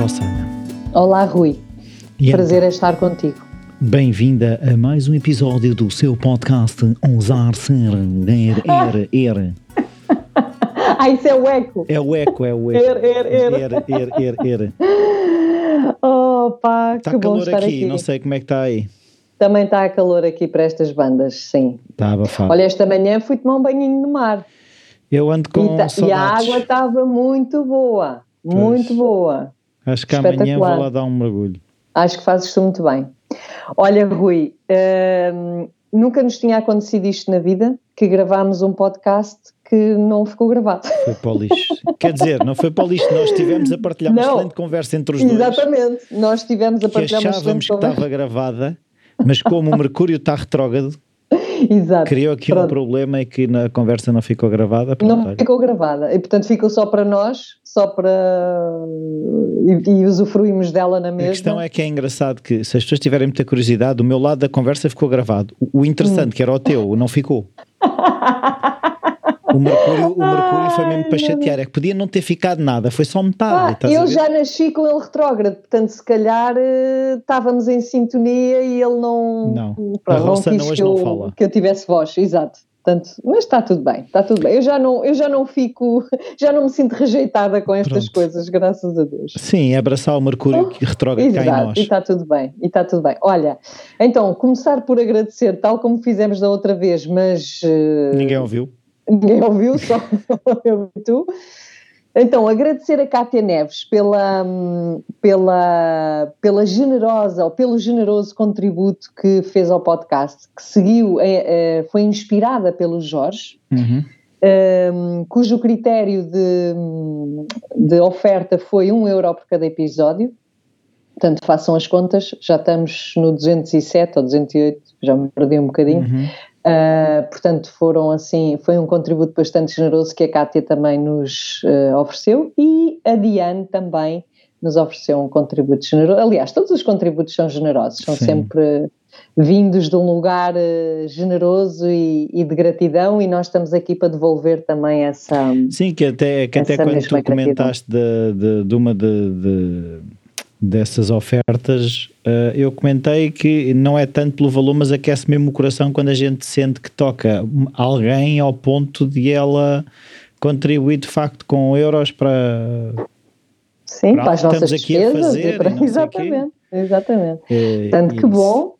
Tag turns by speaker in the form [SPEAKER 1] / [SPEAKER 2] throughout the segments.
[SPEAKER 1] Rossana.
[SPEAKER 2] Olá, Rui.
[SPEAKER 1] E
[SPEAKER 2] Prazer
[SPEAKER 1] então,
[SPEAKER 2] em estar contigo.
[SPEAKER 1] Bem-vinda a mais um episódio do seu podcast Ousar Ser. Er, er, er.
[SPEAKER 2] Ah, isso é o eco.
[SPEAKER 1] É o eco, é o eco.
[SPEAKER 2] Er, er, er.
[SPEAKER 1] Er, er, er, er.
[SPEAKER 2] Oh, pá,
[SPEAKER 1] Está
[SPEAKER 2] que bom
[SPEAKER 1] calor
[SPEAKER 2] estar
[SPEAKER 1] aqui,
[SPEAKER 2] aqui.
[SPEAKER 1] não sei como é que está aí.
[SPEAKER 2] Também está calor aqui para estas bandas, sim.
[SPEAKER 1] Está abafado.
[SPEAKER 2] Olha, esta manhã fui tomar um banhinho no mar.
[SPEAKER 1] Eu ando com
[SPEAKER 2] e, ta- e a água estava muito boa. Muito boa.
[SPEAKER 1] Acho que amanhã vou lá dar um mergulho.
[SPEAKER 2] Acho que fazes tu muito bem. Olha, Rui, hum, nunca nos tinha acontecido isto na vida, que gravámos um podcast que não ficou gravado.
[SPEAKER 1] Foi para o lixo. Quer dizer, não foi para o lixo, nós estivemos a partilhar uma
[SPEAKER 2] Não.
[SPEAKER 1] excelente conversa entre os dois.
[SPEAKER 2] Exatamente. Nós estivemos a
[SPEAKER 1] Que
[SPEAKER 2] partilhar uma
[SPEAKER 1] achávamos que
[SPEAKER 2] excelente conversa.
[SPEAKER 1] estava gravada, mas como o Mercúrio está retrógrado,
[SPEAKER 2] Exato.
[SPEAKER 1] criou aqui um
[SPEAKER 2] Pronto.
[SPEAKER 1] problema e que na conversa não ficou gravada. Pronto,
[SPEAKER 2] Não
[SPEAKER 1] olha.
[SPEAKER 2] ficou gravada e portanto ficou só para nós, só para e, e usufruímos dela na
[SPEAKER 1] A
[SPEAKER 2] mesma.
[SPEAKER 1] questão é que é engraçado que se as pessoas tiverem muita curiosidade, o meu lado da conversa ficou gravado. O, o interessante, que era o teu, não ficou. O Mercúrio, o Mercúrio foi mesmo para chatear. É que podia não ter ficado nada, foi só metade.
[SPEAKER 2] Ah, eu já nasci com ele retrógrado, portanto se calhar eh, estávamos em sintonia e ele não
[SPEAKER 1] Não.
[SPEAKER 2] pronto,
[SPEAKER 1] A
[SPEAKER 2] não
[SPEAKER 1] Rossana
[SPEAKER 2] quis
[SPEAKER 1] hoje
[SPEAKER 2] que
[SPEAKER 1] não
[SPEAKER 2] eu,
[SPEAKER 1] fala.
[SPEAKER 2] que eu tivesse voz, exato. Portanto, mas está tudo bem, está tudo bem. Eu já não, eu já não fico, já não me sinto rejeitada com estas
[SPEAKER 1] Pronto.
[SPEAKER 2] coisas, graças a Deus.
[SPEAKER 1] Sim, é abraçar o Mercúrio que retrógrado cá em nós.
[SPEAKER 2] e está tudo bem, e está tudo bem. Olha, então, começar por agradecer, tal como fizemos da outra vez, mas eh,
[SPEAKER 1] Ninguém ouviu.
[SPEAKER 2] Ninguém ouviu, só eu e tu. Então, agradecer a Cátia Neves pela, hum, pela, pela generosa ou pelo generoso contributo que fez ao podcast, que seguiu, eh, eh, foi inspirada pelo Jorge,
[SPEAKER 1] Uhum.
[SPEAKER 2] um, cujo critério de, de oferta foi 1 euro por cada episódio. Portanto, façam as contas, já estamos no 207 ou 208, já me perdi um bocadinho.
[SPEAKER 1] Uhum.
[SPEAKER 2] Uh, portanto, foram assim, foi um contributo bastante generoso que a Cátia também nos uh, ofereceu e a Diane também nos ofereceu um contributo generoso. Aliás, todos os contributos são generosos, são
[SPEAKER 1] Sim.
[SPEAKER 2] sempre vindos de um lugar uh, generoso e, e de gratidão e nós estamos aqui para devolver também essa...
[SPEAKER 1] Sim, que até, que até quando tu
[SPEAKER 2] gratidão.
[SPEAKER 1] comentaste de, de, de uma de, de- dessas ofertas, eh, eu comentei que não é tanto pelo valor, mas aquece mesmo o coração quando a gente sente que toca alguém ao ponto de ela contribuir de facto com euros para.
[SPEAKER 2] Sim,
[SPEAKER 1] Para
[SPEAKER 2] para as nossas
[SPEAKER 1] estamos aqui a
[SPEAKER 2] despesas.
[SPEAKER 1] fazer
[SPEAKER 2] para- exatamente, exatamente.
[SPEAKER 1] eh,
[SPEAKER 2] Portanto, que
[SPEAKER 1] isso.
[SPEAKER 2] bom.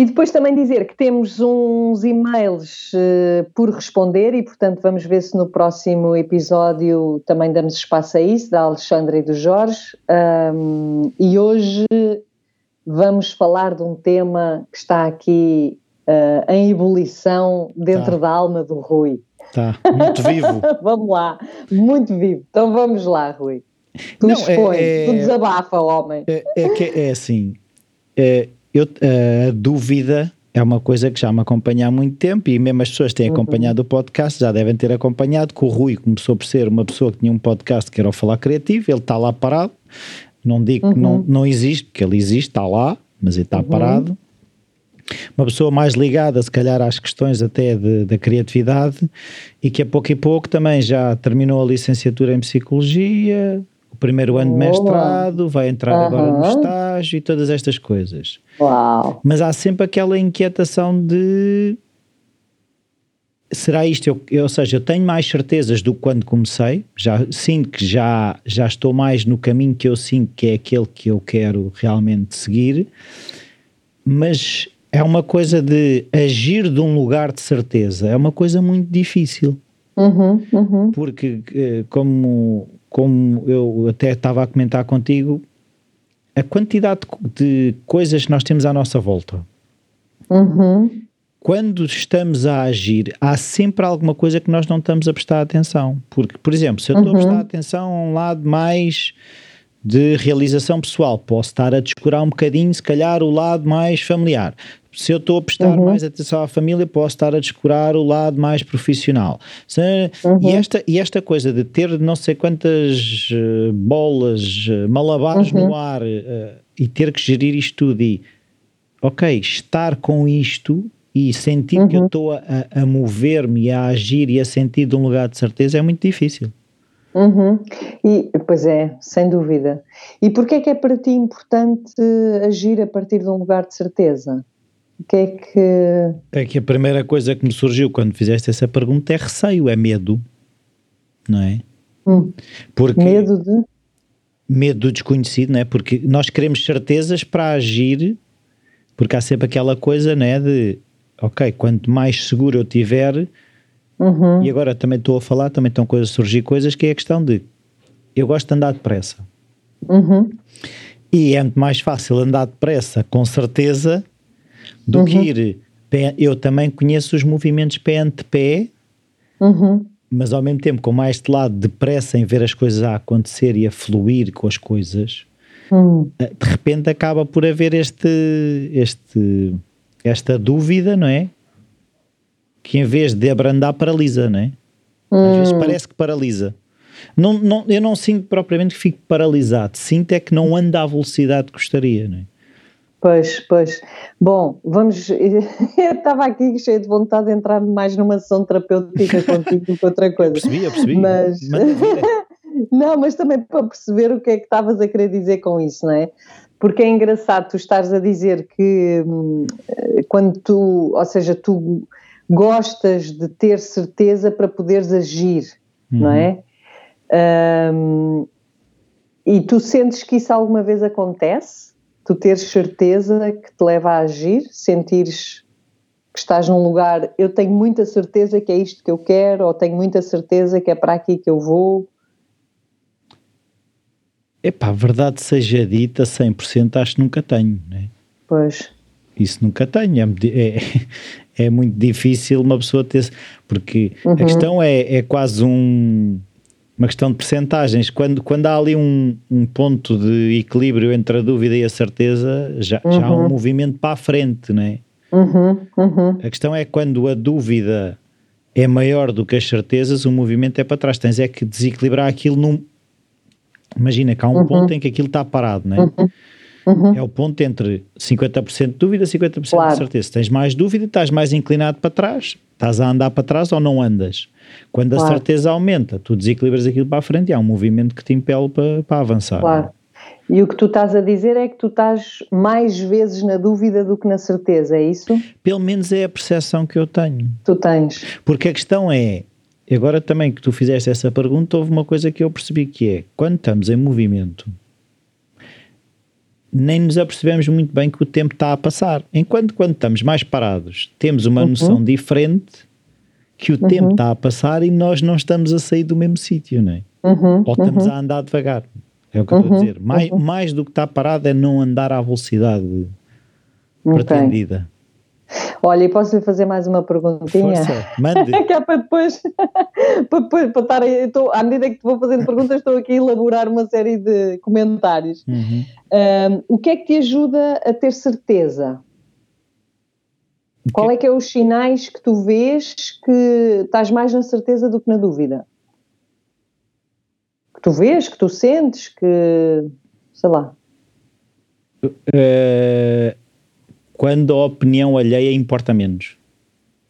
[SPEAKER 2] E depois também dizer que temos uns e-mails eh, por responder e, portanto, vamos ver se no próximo episódio também damos espaço a isso, da Alexandra e do Jorge. Ahm, e hoje vamos falar de um tema que está aqui eh, em ebulição dentro
[SPEAKER 1] Tá.
[SPEAKER 2] da alma do Rui.
[SPEAKER 1] Tá, muito vivo.
[SPEAKER 2] vamos lá, muito vivo. Então vamos lá, Rui. Tu
[SPEAKER 1] Não, é-
[SPEAKER 2] expõe,
[SPEAKER 1] é-
[SPEAKER 2] tu desabafa, homem.
[SPEAKER 1] É, é que é assim, é, eu, a dúvida é uma coisa que já me acompanha há muito tempo e mesmo as pessoas que têm
[SPEAKER 2] Uhum.
[SPEAKER 1] acompanhado o podcast já devem ter acompanhado que o Rui começou por ser uma pessoa que tinha um podcast que era o Falar Criativo, ele está lá parado, não digo que
[SPEAKER 2] Uhum.
[SPEAKER 1] não, não existe, porque ele existe, está lá, mas ele está parado. Uma pessoa mais ligada, se calhar, às questões até de- da criatividade e que a pouco e pouco também já terminou a licenciatura em Psicologia, primeiro ano de mestrado, vai entrar agora no estágio e todas estas coisas.
[SPEAKER 2] Uau!
[SPEAKER 1] Mas há sempre aquela inquietação de será isto? Eu, eu- ou seja, eu tenho mais certezas do que quando comecei, já sinto que já, já estou mais no caminho que eu sinto que é aquele que eu quero realmente seguir, mas é uma coisa de agir de um lugar de certeza, é uma coisa muito difícil
[SPEAKER 2] Uhum, uhum.
[SPEAKER 1] porque eh, como, como eu até estava a comentar contigo, a quantidade de co- de coisas que nós temos à nossa volta,
[SPEAKER 2] Uhum.
[SPEAKER 1] quando estamos a agir, há sempre alguma coisa que nós não estamos a prestar atenção. Porque, por exemplo, se eu estou a
[SPEAKER 2] Uhum.
[SPEAKER 1] prestar atenção a um lado mais de realização pessoal, posso estar a descurar um bocadinho, se calhar, o lado mais familiar. Se eu estou a prestar
[SPEAKER 2] Uhum.
[SPEAKER 1] mais atenção à família, posso estar a descurar o lado mais profissional. Se-
[SPEAKER 2] Uhum.
[SPEAKER 1] e, esta, e esta coisa de ter não sei quantas eh, bolas, eh, malabares
[SPEAKER 2] Uhum.
[SPEAKER 1] no ar eh, e ter que gerir isto tudo e, ok, estar com isto e sentir que eu
[SPEAKER 2] Uhum.
[SPEAKER 1] estou a, a mover-me a agir e a sentir de um lugar de certeza é muito difícil.
[SPEAKER 2] Uhum. E, pois é, sem dúvida. E porquê é que é para ti importante agir a partir de um lugar de certeza? O que é que...
[SPEAKER 1] É que a primeira coisa que me surgiu quando fizeste essa pergunta é receio, é medo, não é?
[SPEAKER 2] Hum. Porque medo de?
[SPEAKER 1] Medo do desconhecido, não é? Porque nós queremos certezas para agir, porque há sempre aquela coisa, não é? De, ok, quanto mais seguro eu tiver, Uhum. E agora também estou a falar, também estão coisas a surgir coisas que é a questão de eu gosto de andar depressa.
[SPEAKER 2] Uhum.
[SPEAKER 1] E é muito mais fácil andar depressa, com certeza, do uhum. que ir. Eu também conheço os movimentos pé ante pé,
[SPEAKER 2] uhum.
[SPEAKER 1] mas ao mesmo tempo, com mais este lado depressa em ver as coisas a acontecer e a fluir com as coisas,
[SPEAKER 2] uhum.
[SPEAKER 1] eh, de repente acaba por haver este, este, esta dúvida, não é? Que em vez de abrandar, paralisa, não é? Às vezes hum. parece que paralisa. Não, não, eu não sinto propriamente que fico paralisado, sinto é que não anda à velocidade que gostaria, não é?
[SPEAKER 2] Pois, pois. Bom, vamos. Eu estava aqui cheio de vontade de entrar mais numa sessão terapêutica contigo do que outra coisa. Eu
[SPEAKER 1] percebi, eu percebi.
[SPEAKER 2] Mas. não, mas também para perceber o que é que estavas a querer dizer com isso, não é? Porque é engraçado tu estares a dizer que hum, quando tu, ou seja, tu gostas de ter certeza para poderes agir, uhum. não é? Um, e tu sentes que isso alguma vez acontece? Tu teres certeza que te leva a agir? Sentires que estás num lugar, eu tenho muita certeza que é isto que eu quero, ou tenho muita certeza que é para aqui que eu vou?
[SPEAKER 1] Epá, a verdade seja dita, 100% acho que nunca tenho, né?
[SPEAKER 2] Pois.
[SPEAKER 1] Isso nunca tenho. É, é, é muito difícil uma pessoa ter. Porque uhum. a questão é, é quase um, uma questão de percentagens. Quando, quando há ali um, um ponto de equilíbrio entre a dúvida e a certeza, já, uhum. já há um uhum. movimento para a frente, não é?
[SPEAKER 2] Uhum. uhum.
[SPEAKER 1] A questão é quando a dúvida é maior do que as certezas, o movimento é para trás. Tens é que desequilibrar aquilo num. Imagina que há um uhum. ponto em que aquilo está parado, não é? Uhum. É o ponto entre 50% de dúvida e 50% claro. de certeza. Se tens mais dúvida, estás mais inclinado para trás. Estás a andar para trás ou não andas. Quando claro. a certeza aumenta, tu desequilibras aquilo para a frente e há um movimento que te impele para, para avançar.
[SPEAKER 2] Claro. E o que tu estás a dizer é que tu estás mais vezes na dúvida do que na certeza, é isso?
[SPEAKER 1] Pelo menos é a percepção que eu tenho.
[SPEAKER 2] Tu tens.
[SPEAKER 1] Porque a questão é, agora também que tu fizeste essa pergunta, houve uma coisa que eu percebi que é, quando estamos em movimento, nem nos apercebemos muito bem que o tempo está a passar. Enquanto quando estamos mais parados, temos uma uhum. noção diferente que o uhum. tempo está a passar e nós não estamos a sair do mesmo sítio, não é?
[SPEAKER 2] Uhum.
[SPEAKER 1] Ou estamos uhum. a andar devagar. É o que eu estou a uhum. dizer. Mais, uhum. mais do que estar parado é não andar à velocidade okay.
[SPEAKER 2] Olha, e posso lhe fazer mais uma perguntinha?
[SPEAKER 1] Força, mande.
[SPEAKER 2] que é para depois, para, depois, para estar, estou, à medida que te vou fazendo perguntas, estou aqui a elaborar uma série de comentários.
[SPEAKER 1] Uhum.
[SPEAKER 2] Um, o que é que te ajuda a ter certeza? Qual é que é os sinais que tu vês que estás mais na certeza do que na dúvida? Que tu vês, que tu sentes, que sei lá.
[SPEAKER 1] Uh, quando a opinião alheia importa menos.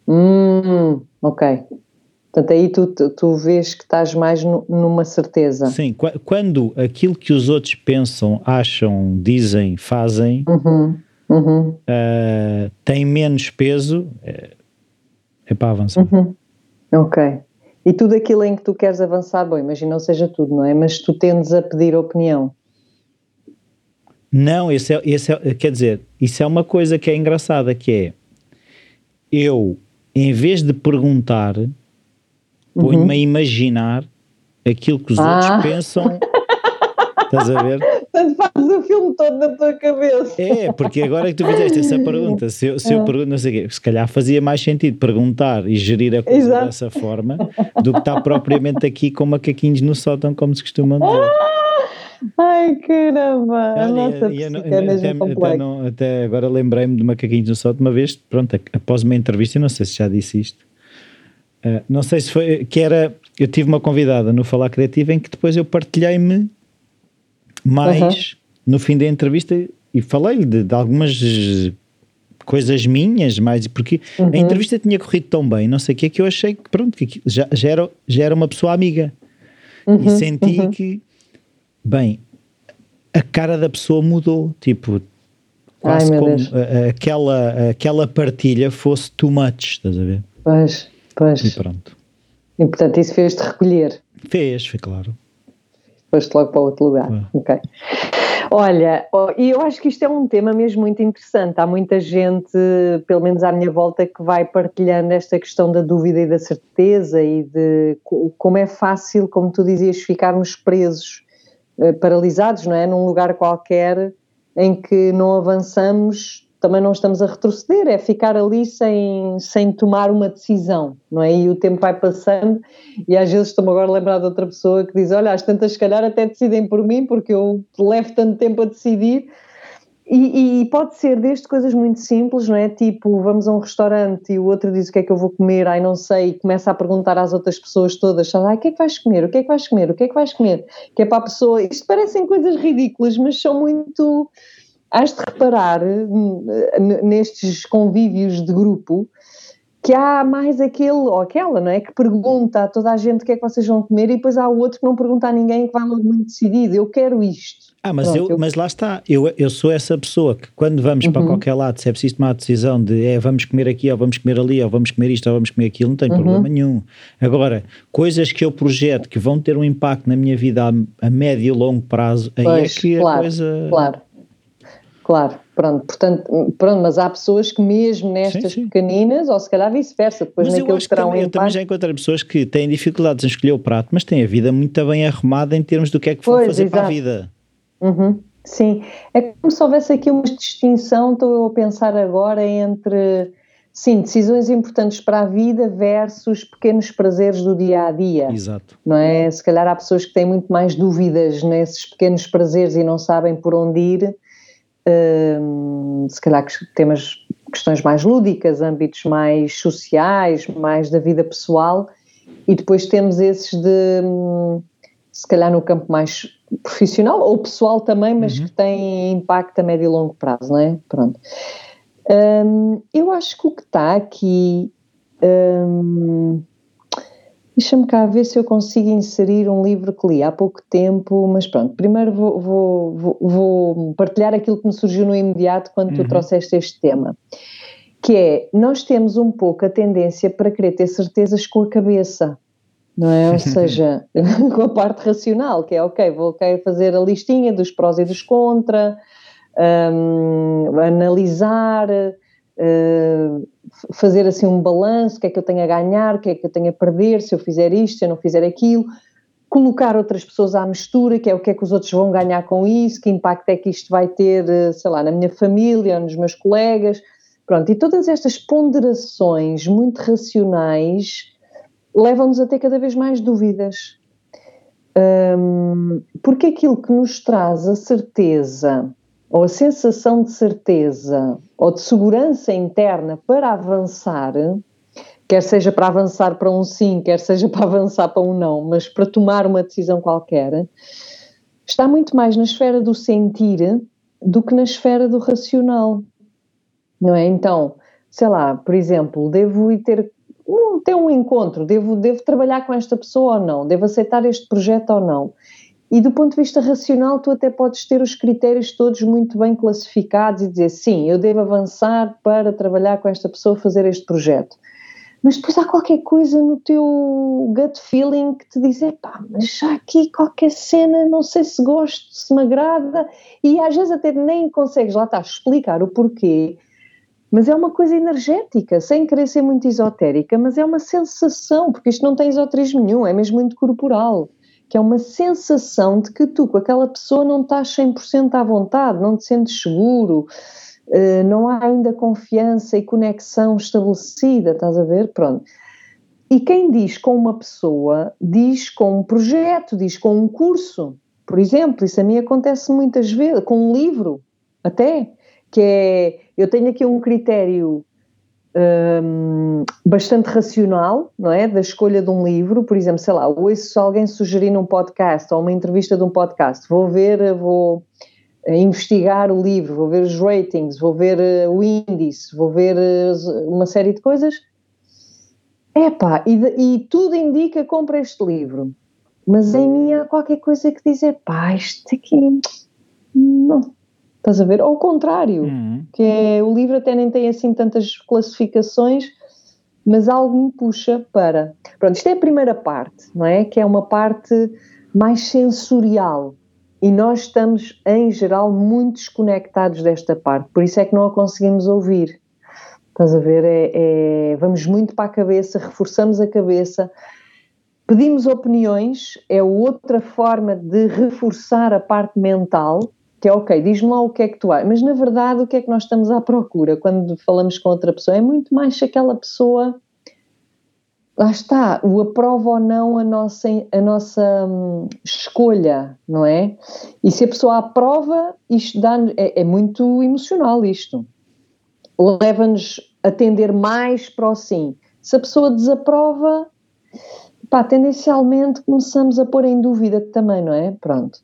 [SPEAKER 2] Hum, ok. Portanto, aí tu, tu vês que estás mais numa certeza.
[SPEAKER 1] Sim, quando aquilo que os outros pensam, acham, dizem, fazem
[SPEAKER 2] uhum, uhum.
[SPEAKER 1] Uh, tem menos peso, é, é para avançar.
[SPEAKER 2] Uhum. Ok. E tudo aquilo em que tu queres avançar, bom, imagina não seja tudo, não é? Mas tu tendes a pedir opinião.
[SPEAKER 1] Não, esse é, esse é, quer dizer, isso é uma coisa que é engraçada, que é eu, em vez de perguntar, ponho-me uhum. a imaginar aquilo que os ah. outros pensam. Estás a ver?
[SPEAKER 2] Portanto, fazes o filme todo na tua cabeça.
[SPEAKER 1] É, porque agora é que tu fizeste essa pergunta, se eu, se eu ah. pergunto, não sei o quê, se calhar fazia mais sentido perguntar e gerir a coisa Exato. dessa forma do que estar propriamente aqui com macaquinhos no sótão, como se costuma dizer. Ah!
[SPEAKER 2] Ai, caramba! Olha, a nossa e, é mesmo
[SPEAKER 1] até, até, não, até, agora lembrei-me de Macaquinhos no Sol de uma vez, pronto, após uma entrevista, não sei se já disse isto, uh, não sei se foi, que era, eu tive uma convidada no Falar Criativo em que depois eu partilhei-me mais no fim da entrevista e falei-lhe de, de, algumas coisas minhas, mais porque uhum. a entrevista tinha corrido tão bem, não sei o que, é que eu achei que pronto, que já, já, era, já era uma pessoa amiga. Uhum, e senti uhum. que, bem, a cara da pessoa mudou, tipo, quase Ai, como aquela, aquela partilha fosse too much, estás a ver?
[SPEAKER 2] Pois, pois.
[SPEAKER 1] E pronto.
[SPEAKER 2] E portanto isso fez-te recolher?
[SPEAKER 1] Fez, foi claro.
[SPEAKER 2] Foste logo para outro lugar, é. ok. Olha, e eu acho que isto é um tema mesmo muito interessante. Há muita gente, pelo menos à minha volta, que vai partilhando esta questão da dúvida e da certeza e de como é fácil, como tu dizias, ficarmos presos, paralisados, não é? Num lugar qualquer em que não avançamos também não estamos a retroceder, é ficar ali sem, sem tomar uma decisão, não é? E o tempo vai passando e às vezes estou-me agora a lembrar de outra pessoa que diz, olha, as tantas se calhar até decidem por mim porque eu levo tanto tempo a decidir e, e, pode ser desde coisas muito simples, não é? Tipo, vamos a um restaurante e o outro diz o que é que eu vou comer, ai não sei, e começa a perguntar às outras pessoas todas, ai, o que é que vais comer, o que é que vais comer, o que é que vais comer, que é para a pessoa, isto parecem coisas ridículas, mas são muito has de reparar nestes convívios de grupo que há mais aquele ou aquela, não é? Que pergunta a toda a gente o que é que vocês vão comer e depois há o outro que não pergunta a ninguém que vai logo muito decidido, eu quero isto.
[SPEAKER 1] Ah, mas, Pronto, eu, eu, mas lá está, eu, eu sou essa pessoa que quando vamos uhum. para qualquer lado, se é preciso tomar a decisão de é, vamos comer aqui ou vamos comer ali ou vamos comer isto ou vamos comer aquilo, não tem uhum. problema nenhum. Agora, coisas que eu projeto que vão ter um impacto na minha vida a, a médio e longo prazo, aí é pois, é que
[SPEAKER 2] claro,
[SPEAKER 1] a coisa...
[SPEAKER 2] Claro, Claro, pronto, portanto, pronto, mas há pessoas que mesmo nestas sim, sim. pequeninas, ou se calhar vice-versa, depois mas naquilo que terão
[SPEAKER 1] também, um Eu também já encontrei pessoas que têm dificuldades em escolher o prato, mas têm a vida muito bem arrumada em termos do que é que vão fazer exato. para a vida.
[SPEAKER 2] Uhum, sim, é como se houvesse aqui uma distinção, estou a pensar agora entre, sim, decisões importantes para a vida versus pequenos prazeres do dia a dia.
[SPEAKER 1] Exato.
[SPEAKER 2] Não é? Se calhar há pessoas que têm muito mais dúvidas nesses pequenos prazeres e não sabem por onde ir se calhar temas, questões mais lúdicas, âmbitos mais sociais, mais da vida pessoal, e depois temos esses de, se calhar no campo mais profissional ou pessoal também, mas uhum. que têm impacto a médio e longo prazo, não é? Pronto. Um, eu acho que o que está aqui um, Deixa-me cá ver se eu consigo inserir um livro que li há pouco tempo, mas pronto, primeiro vou, vou, vou, vou partilhar aquilo que me surgiu no imediato quando uhum. tu trouxeste este tema, que é, nós temos um pouco a tendência para querer ter certezas com a cabeça, não é? Ou seja, com a parte racional, que é, ok, vou okay, fazer a listinha dos prós e dos contra, um, analisar... Uh, fazer assim um balanço, o que é que eu tenho a ganhar, o que é que eu tenho a perder, se eu fizer isto, se eu não fizer aquilo, colocar outras pessoas à mistura, que é o que é que os outros vão ganhar com isso, que impacto é que isto vai ter, eh, sei lá, na minha família, nos meus colegas, pronto, e todas estas ponderações muito racionais levam-nos a ter cada vez mais dúvidas. Um, porque aquilo que nos traz a certeza ou a sensação de certeza ou de segurança interna para avançar, quer seja para avançar para um sim, quer seja para avançar para um não, mas para tomar uma decisão qualquer, está muito mais na esfera do sentir do que na esfera do racional. Não é? Então, sei lá, por exemplo, devo ir ter, ter um encontro, devo, devo trabalhar com esta pessoa ou não, devo aceitar este projeto ou não. E do ponto de vista racional, tu até podes ter os critérios todos muito bem classificados e dizer sim, eu devo avançar para trabalhar com esta pessoa, fazer este projeto. Mas depois há qualquer coisa no teu gut feeling que te diz: pá, mas já aqui qualquer cena, não sei se gosto, se me agrada, e às vezes até nem consegues lá estar explicar o porquê, mas é uma coisa energética, sem querer ser muito esotérica, mas é uma sensação, porque isto não tem esoterismo nenhum, é mesmo muito corporal que é uma sensação de que tu com aquela pessoa não estás 100% à vontade, não te sentes seguro, eh, não há ainda confiança e conexão estabelecida, estás a ver? Pronto. E quem diz com uma pessoa, diz com um projeto, diz com um curso. Por exemplo, isso a mim acontece muitas vezes, com um livro, até, que é, eu tenho aqui um critério um, bastante racional, não é? Da escolha de um livro, por exemplo, sei lá, ouço alguém sugerir num podcast ou uma entrevista de um podcast, vou ver, vou eh, investigar o livro, vou ver os ratings, vou ver eh, o índice, vou ver eh, uma série de coisas. Epá, e, e tudo indica compra este livro. mas em mim há qualquer coisa que diz, pá, isto aqui não, estás a ver? Ao contrário, uhum. que é, o livro até nem tem assim tantas classificações, mas algo me puxa para. Pronto, isto é a primeira parte, não é? Que é uma parte mais sensorial. E nós estamos, em geral, muito desconectados desta parte, por isso é que não a conseguimos ouvir. Estás a ver? É, é, vamos muito para a cabeça, reforçamos a cabeça, pedimos opiniões, é outra forma de reforçar a parte mental, que é ok, diz-me lá o que é que tu achas, mas na verdade o que é que nós estamos à procura quando falamos com outra pessoa? É muito mais se aquela pessoa lá está, o aprova ou não a nossa, a nossa hum, escolha, não é? E se a pessoa aprova, isto dá é, é muito emocional isto. Leva-nos a tender mais para o sim. Se a pessoa desaprova, pá, tendencialmente começamos a pôr em dúvida também, não é? Pronto.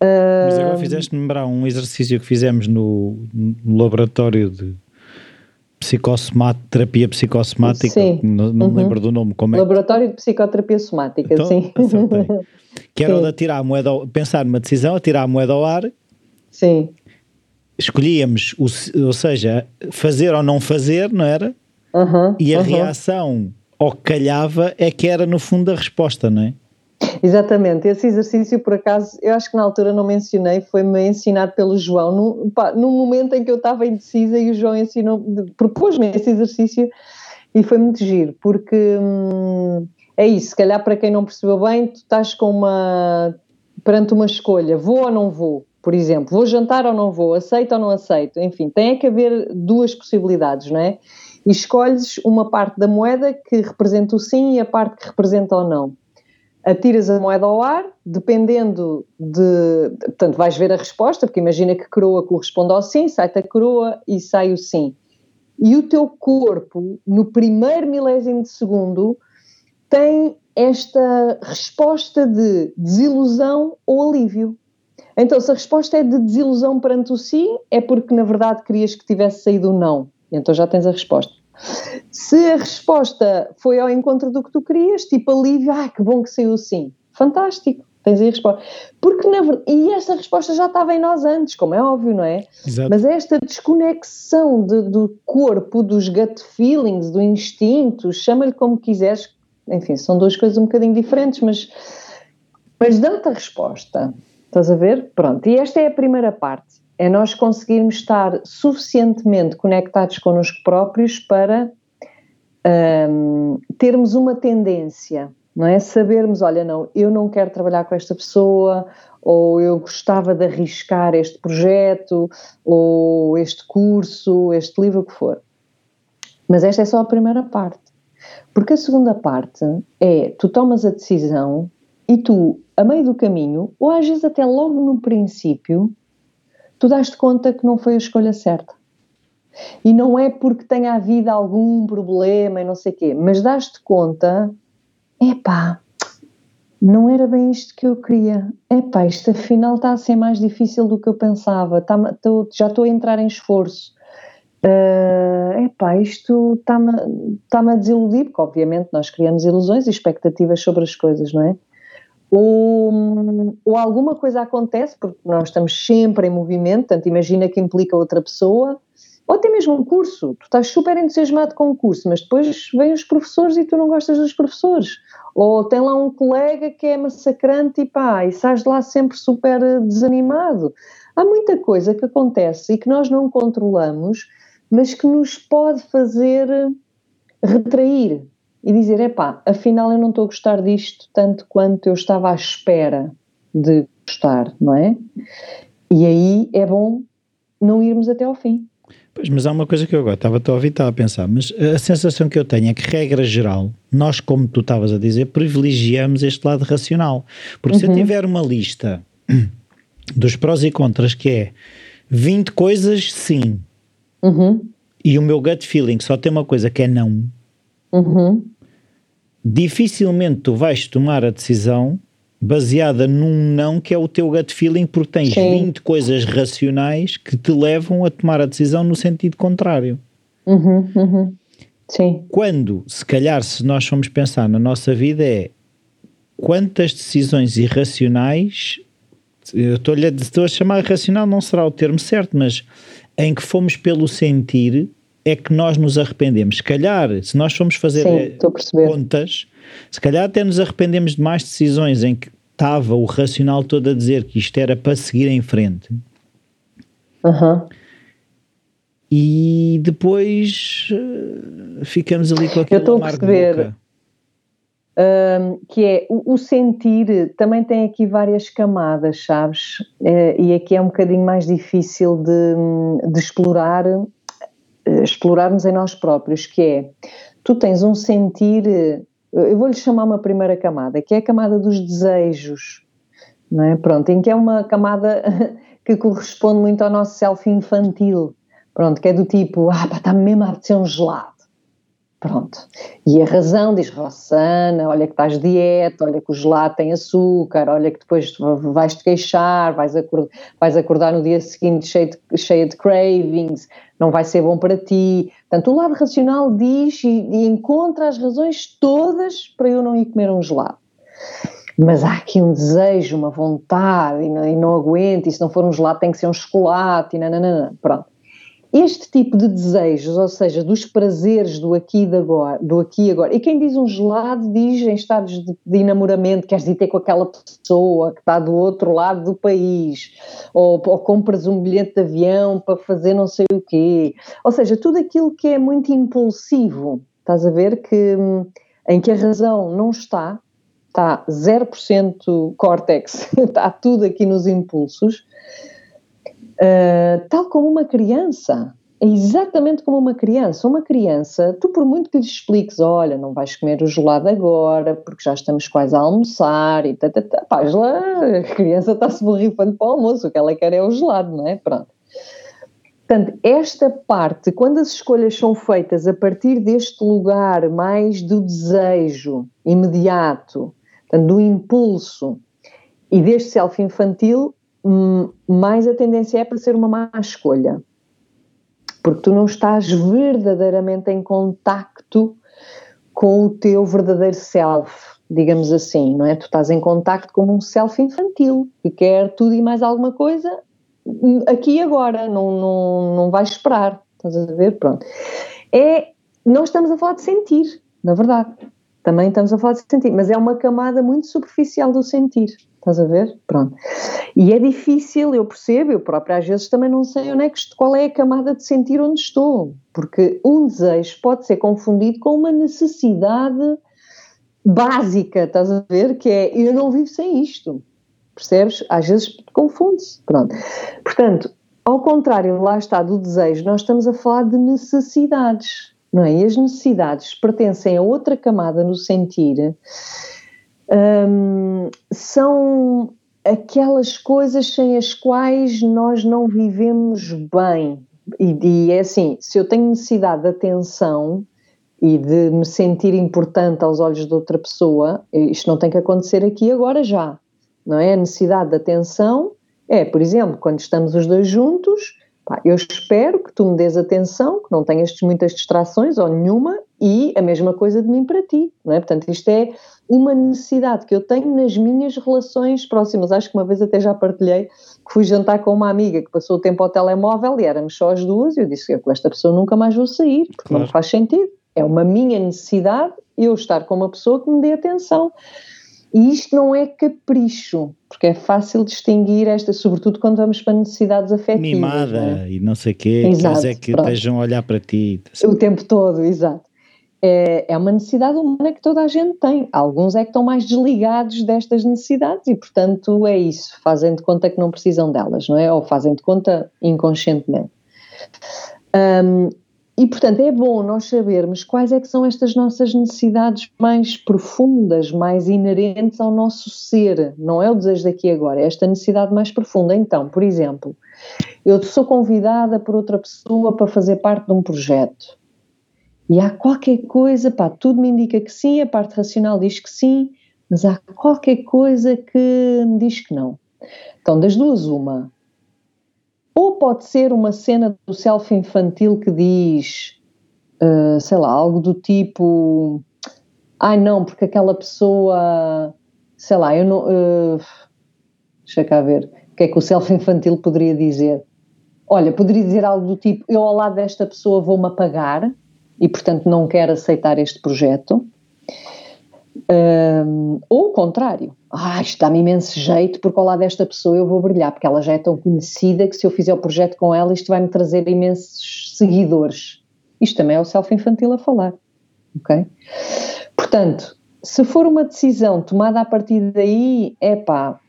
[SPEAKER 1] Mas agora fizeste-me lembrar um exercício que fizemos no, no laboratório de psicossomática, terapia psicossomática, sim. não, não uhum. me lembro do nome, como é?
[SPEAKER 2] Laboratório de Psicoterapia Somática, então, sim.
[SPEAKER 1] Que era sim. o de atirar a moeda, ao, pensar numa decisão, atirar a moeda ao ar.
[SPEAKER 2] Sim.
[SPEAKER 1] Escolhíamos, o, ou seja, fazer ou não fazer, não era?
[SPEAKER 2] Uhum,
[SPEAKER 1] e a
[SPEAKER 2] uhum.
[SPEAKER 1] reação ao que calhava é que era no fundo a resposta, não é?
[SPEAKER 2] Exatamente, esse exercício por acaso, eu acho que na altura não mencionei, foi-me ensinado pelo João, num, pá, num momento em que eu estava indecisa e o João ensinou, propôs-me esse exercício e foi muito giro, porque hum, é isso, se calhar para quem não percebeu bem, tu estás com uma, perante uma escolha, vou ou não vou, por exemplo, vou jantar ou não vou, aceito ou não aceito, enfim, tem que haver duas possibilidades, não é? E escolhes uma parte da moeda que representa o sim e a parte que representa o não atiras a moeda ao ar, dependendo de. Portanto, vais ver a resposta, porque imagina que coroa corresponde ao sim, sai-te a coroa e sai o sim. E o teu corpo, no primeiro milésimo de segundo, tem esta resposta de desilusão ou alívio. Então, se a resposta é de desilusão perante o sim, é porque na verdade querias que tivesse saído o não. Então já tens a resposta. Se a resposta foi ao encontro do que tu querias, tipo alívio, ah, que bom que saiu sim, fantástico, tens aí a resposta. Porque na verdade, e essa resposta já estava em nós antes, como é óbvio, não é?
[SPEAKER 1] Exato.
[SPEAKER 2] Mas esta desconexão de, do corpo, dos gut feelings, do instinto, chama-lhe como quiseres, enfim, são duas coisas um bocadinho diferentes, mas, mas dão-te a resposta, estás a ver? Pronto, e esta é a primeira parte é nós conseguirmos estar suficientemente conectados connosco próprios para um, termos uma tendência, não é? Sabermos, olha, não, eu não quero trabalhar com esta pessoa, ou eu gostava de arriscar este projeto, ou este curso, este livro, o que for. Mas esta é só a primeira parte. Porque a segunda parte é tu tomas a decisão e tu, a meio do caminho, ou às vezes até logo no princípio, tu dás-te conta que não foi a escolha certa. E não é porque tenha havido algum problema e não sei o quê, mas dás-te conta, epá, não era bem isto que eu queria. Epá, isto afinal está a ser mais difícil do que eu pensava, já estou a entrar em esforço. Uh, epá, isto está-me tá a desiludir, porque obviamente nós criamos ilusões e expectativas sobre as coisas, não é? Ou, ou alguma coisa acontece, porque nós estamos sempre em movimento, portanto, imagina que implica outra pessoa, ou até mesmo um curso, tu estás super entusiasmado com o curso, mas depois vêm os professores e tu não gostas dos professores, ou tem lá um colega que é massacrante e pá, e sais de lá sempre super desanimado. Há muita coisa que acontece e que nós não controlamos, mas que nos pode fazer retrair, e dizer: epá, afinal eu não estou a gostar disto tanto quanto eu estava à espera de gostar, não é? E aí é bom não irmos até ao fim.
[SPEAKER 1] Pois, mas há uma coisa que eu agora estava a ouvir, estava a pensar, mas a sensação que eu tenho é que, regra geral, nós, como tu estavas a dizer, privilegiamos este lado racional. Porque uhum. se eu uhum. tiver uma lista dos prós e contras que é 20 coisas sim,
[SPEAKER 2] uhum.
[SPEAKER 1] e o meu gut feeling só tem uma coisa que é não,
[SPEAKER 2] uhum
[SPEAKER 1] dificilmente tu vais tomar a decisão baseada num não que é o teu gut feeling, porque tens Sim. 20 coisas racionais que te levam a tomar a decisão no sentido contrário.
[SPEAKER 2] Uhum, uhum. Sim.
[SPEAKER 1] Quando, se calhar, se nós formos pensar na nossa vida, é quantas decisões irracionais, eu estou-lhe estou a chamar irracional, não será o termo certo, mas em que fomos pelo sentir é que nós nos arrependemos. Se calhar, se nós formos fazer Sim, contas, se calhar até nos arrependemos de mais decisões em que estava o racional todo a dizer que isto era para seguir em frente.
[SPEAKER 2] Uhum.
[SPEAKER 1] E depois uh, ficamos ali com aquele amargo perceber,
[SPEAKER 2] uh, que é o, o, sentir também tem aqui várias camadas, sabes? Uh, e aqui é um bocadinho mais difícil de, de explorar, eh, explorarmos em nós próprios, que é tu tens um sentir eu vou-lhe chamar uma primeira camada, que é a camada dos desejos, não é? Pronto, em que é uma camada que corresponde muito ao nosso self infantil, pronto, que é do tipo, ah pá, está-me mesmo a apetecer um gelado, pronto. E a razão diz, Rossana, olha que estás de dieta, olha que o gelado tem açúcar, olha que depois vais-te queixar, vais acordar, vais acordar no dia seguinte de, cheio de cravings, não vai ser bom para ti. Portanto, o lado racional diz e, e encontra as razões todas para eu não ir comer um gelado. Mas há aqui um desejo, uma vontade, e não, e não aguento, e se não for um gelado tem que ser um chocolate, e nananana. Pronto. Este tipo de desejos, ou seja, dos prazeres do aqui e agora, do aqui e agora, e quem diz um gelado diz em estados de, de enamoramento, queres ir ter com aquela pessoa que está do outro lado do país, ou, ou compras um bilhete de avião para fazer não sei o quê, ou seja, tudo aquilo que é muito impulsivo, estás a ver que em que a razão não está, está 0% córtex, está tudo aqui nos impulsos, Uh, tal como uma criança. É exatamente como uma criança. Uma criança, tu por muito que lhe expliques, olha, não vais comer o gelado agora, porque já estamos quase a almoçar e tá, tá, tá, pá, a criança está-se borrifando para o almoço, o que ela quer é o gelado, não é? Pronto. Portanto, esta parte, quando as escolhas são feitas a partir deste lugar mais do desejo imediato, portanto, do impulso e deste self infantil, mais a tendência é para ser uma má escolha. Porque tu não estás verdadeiramente em contacto com o teu verdadeiro self, digamos assim, não é? Tu estás em contacto com um self infantil que quer tudo e mais alguma coisa hum, aqui e agora, não, não, não vai esperar, estás a ver? Pronto. É, nós estamos a falar de sentir, na verdade. Também estamos a falar de sentir, mas é uma camada muito superficial do sentir. Estás a ver? Pronto. E é difícil, eu percebo, eu própria às vezes também não sei onde é que, qual é a camada de sentir onde estou, porque um desejo pode ser confundido com uma necessidade básica, estás a ver? Que é, eu não vivo sem isto, percebes? Às vezes confunde-se, pronto. Portanto, ao contrário, lá está, do desejo, nós estamos a falar de necessidades, não é? E as necessidades pertencem a outra camada no sentir um, são aquelas coisas sem as quais nós não vivemos bem. E, e, é assim: se eu tenho necessidade de atenção e de me sentir importante aos olhos de outra pessoa, isto não tem que acontecer aqui agora já, não é? A necessidade de atenção é, por exemplo, quando estamos os dois juntos, eu espero que tu me dês atenção, que não tenhas muitas distrações ou nenhuma, e a mesma coisa de mim para ti, não é? Portanto, isto é uma necessidade que eu tenho nas minhas relações próximas. Acho que uma vez até já partilhei que fui jantar com uma amiga que passou o tempo ao telemóvel e éramos só as duas e eu disse que com esta pessoa nunca mais vou sair, porque claro. não faz sentido. É uma minha necessidade eu estar com uma pessoa que me dê atenção. E isto não é capricho, porque é fácil distinguir esta, sobretudo quando vamos para necessidades afetivas.
[SPEAKER 1] Mimada é? e não sei o quê, exato, quer dizer que pronto. estejam a olhar para ti.
[SPEAKER 2] O tempo todo, exato é, é uma necessidade humana que toda a gente tem. Alguns é que estão mais desligados destas necessidades e, portanto, é isso. Fazem de conta que não precisam delas, não é? Ou fazem de conta inconscientemente. Um, e, portanto, é bom nós sabermos quais é que são estas nossas necessidades mais profundas, mais inerentes ao nosso ser. Não é o desejo daqui agora, é esta necessidade mais profunda. Então, por exemplo, eu sou convidada por outra pessoa para fazer parte de um projeto. E há qualquer coisa, pá, tudo me indica que sim, a parte racional diz que sim, mas há qualquer coisa que me diz que não. Então, das duas, uma. Ou pode ser uma cena do self infantil que diz, uh, sei lá, algo do tipo: ai não, porque aquela pessoa sei lá, eu não. Uh, deixa cá ver. O que é que o self infantil poderia dizer? Olha, poderia dizer algo do tipo: eu ao lado desta pessoa vou-me apagar e, portanto, não quero aceitar este projeto. Um, ou o contrário, ah, isto dá-me imenso jeito porque ao lado desta pessoa eu vou brilhar, porque ela já é tão conhecida que se eu fizer o projeto com ela isto vai-me trazer imensos seguidores. Isto também é o self-infantil a falar, ok? Portanto, se for uma decisão tomada a partir daí, é pá,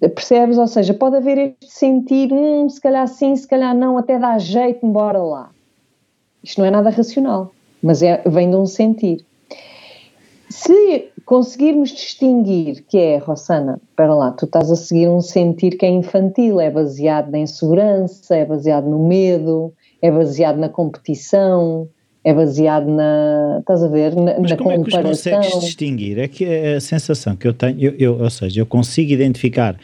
[SPEAKER 2] percebes? Ou seja, pode haver este sentir, hum, se calhar sim, se calhar não, até dá jeito, embora lá. Isto não é nada racional, mas é, vem de um sentir. Se conseguirmos distinguir que é, Rossana, para lá, tu estás a seguir um sentir que é infantil, é baseado na insegurança, é baseado no medo, é baseado na competição, é baseado na. Estás a ver? Na,
[SPEAKER 1] Mas
[SPEAKER 2] na
[SPEAKER 1] como
[SPEAKER 2] comparação.
[SPEAKER 1] é que os consegues distinguir? É que é a sensação que eu tenho, eu, eu, ou seja, eu consigo identificar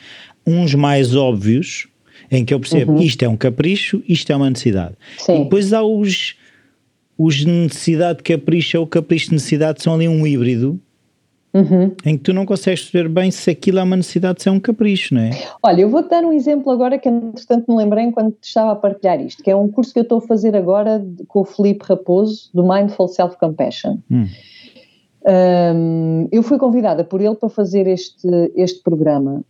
[SPEAKER 1] uns mais óbvios em que eu percebo uhum. isto é um capricho, isto é uma necessidade. Sim. E depois há os, os necessidade de capricho ou capricho de necessidade, são ali um híbrido Uhum. em que tu não consegues perceber bem se aquilo é uma necessidade, se é um capricho, não é?
[SPEAKER 2] Olha, eu vou-te dar um exemplo agora que, entretanto, me lembrei enquanto estava a partilhar isto, que é um curso que eu estou a fazer agora com o Felipe Raposo, do Mindful Self-Compassion. Hum. Um, eu fui convidada por ele para fazer este, este programa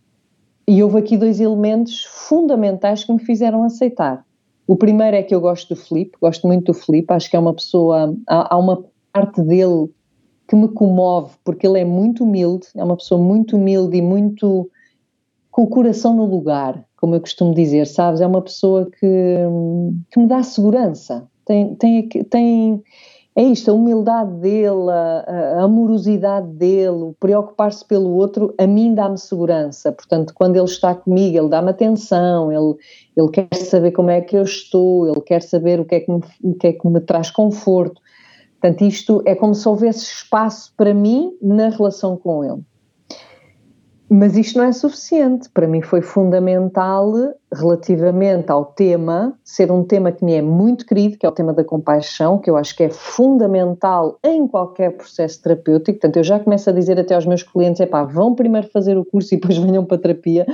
[SPEAKER 2] e houve aqui dois elementos fundamentais que me fizeram aceitar. O primeiro é que eu gosto do Felipe, gosto muito do Felipe, acho que é uma pessoa, há, há uma parte dele que me comove, porque ele é muito humilde, é uma pessoa muito humilde e muito com o coração no lugar, como eu costumo dizer, sabes? É uma pessoa que, que me dá segurança. Tem, tem, tem, é isto, a humildade dele, a, amorosidade dele, o preocupar-se pelo outro, a mim dá-me segurança. Portanto, quando ele está comigo, ele dá-me atenção, ele, ele quer saber como é que eu estou, ele quer saber o que é que me, o que é que me traz conforto. Portanto, isto é como se houvesse espaço para mim na relação com ele. Mas isto não é suficiente. Para mim foi fundamental, relativamente ao tema, ser um tema que me é muito querido, que é o tema da compaixão, que eu acho que é fundamental em qualquer processo terapêutico. Portanto, eu já começo a dizer até aos meus clientes: é pá, vão primeiro fazer o curso e depois venham para a terapia,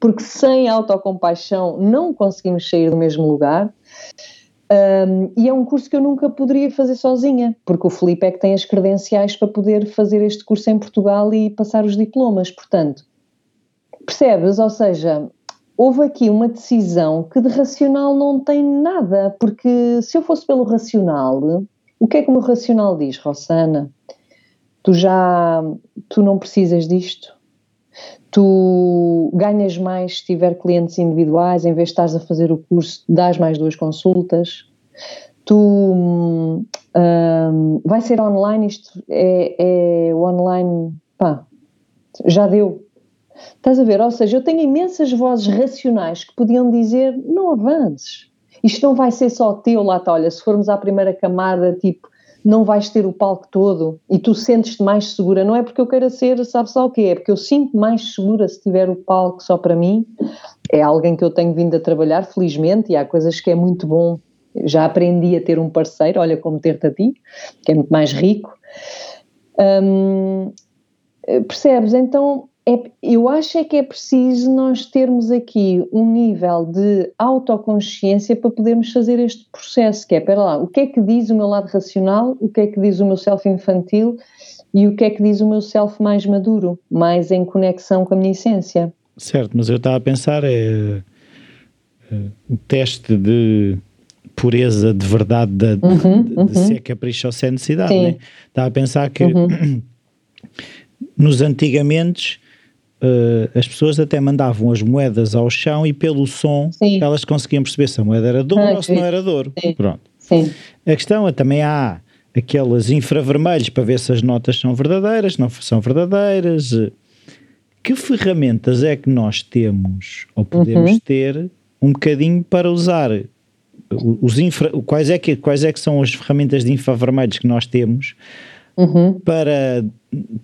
[SPEAKER 2] porque sem autocompaixão não conseguimos sair do mesmo lugar. Um, e é um curso que eu nunca poderia fazer sozinha, porque o Felipe é que tem as credenciais para poder fazer este curso em Portugal e passar os diplomas. Portanto, percebes? Ou seja, houve aqui uma decisão que de racional não tem nada, porque se eu fosse pelo racional, o que é que o meu racional diz, Rossana? Tu já, tu não precisas disto? Tu ganhas mais se tiver clientes individuais, em vez de estás a fazer o curso, dás mais duas consultas. Tu um, vai ser online, isto é, é online, pá, já deu. Estás a ver? Ou seja, eu tenho imensas vozes racionais que podiam dizer: não avances. Isto não vai ser só teu, lá está. Olha, se formos à primeira camada, tipo, não vais ter o palco todo e tu sentes-te mais segura. Não é porque eu queira ser, sabe só o quê? É porque eu sinto mais segura se tiver o palco só para mim. É alguém que eu tenho vindo a trabalhar, felizmente, e há coisas que é muito bom. Já aprendi a ter um parceiro, olha como ter-te a ti, que é muito mais rico. Hum, percebes? Então, é, eu acho é que é preciso nós termos aqui um nível de autoconsciência para podermos fazer este processo, que é, espera lá, o que é que diz o meu lado racional, o que é que diz o meu self infantil e o que é que diz o meu self mais maduro, mais em conexão com a minha essência.
[SPEAKER 1] Certo, mas eu estava a pensar, é, é o teste de pureza de verdade de, uhum, de, de uhum. se é capricho ou se é necessidade, né? estava a pensar que uhum. nos antigamente Uh, as pessoas até mandavam as moedas ao chão e pelo som Sim. elas conseguiam perceber se a moeda era de ouro ah, ou se não era de ouro. Sim. Pronto. Sim. A questão é também há aqueles infravermelhos para ver se as notas são verdadeiras, não são verdadeiras. Que ferramentas é que nós temos ou podemos uhum. ter um bocadinho para usar os infra, quais é que quais é que são as ferramentas de infravermelhos que nós temos uhum. para,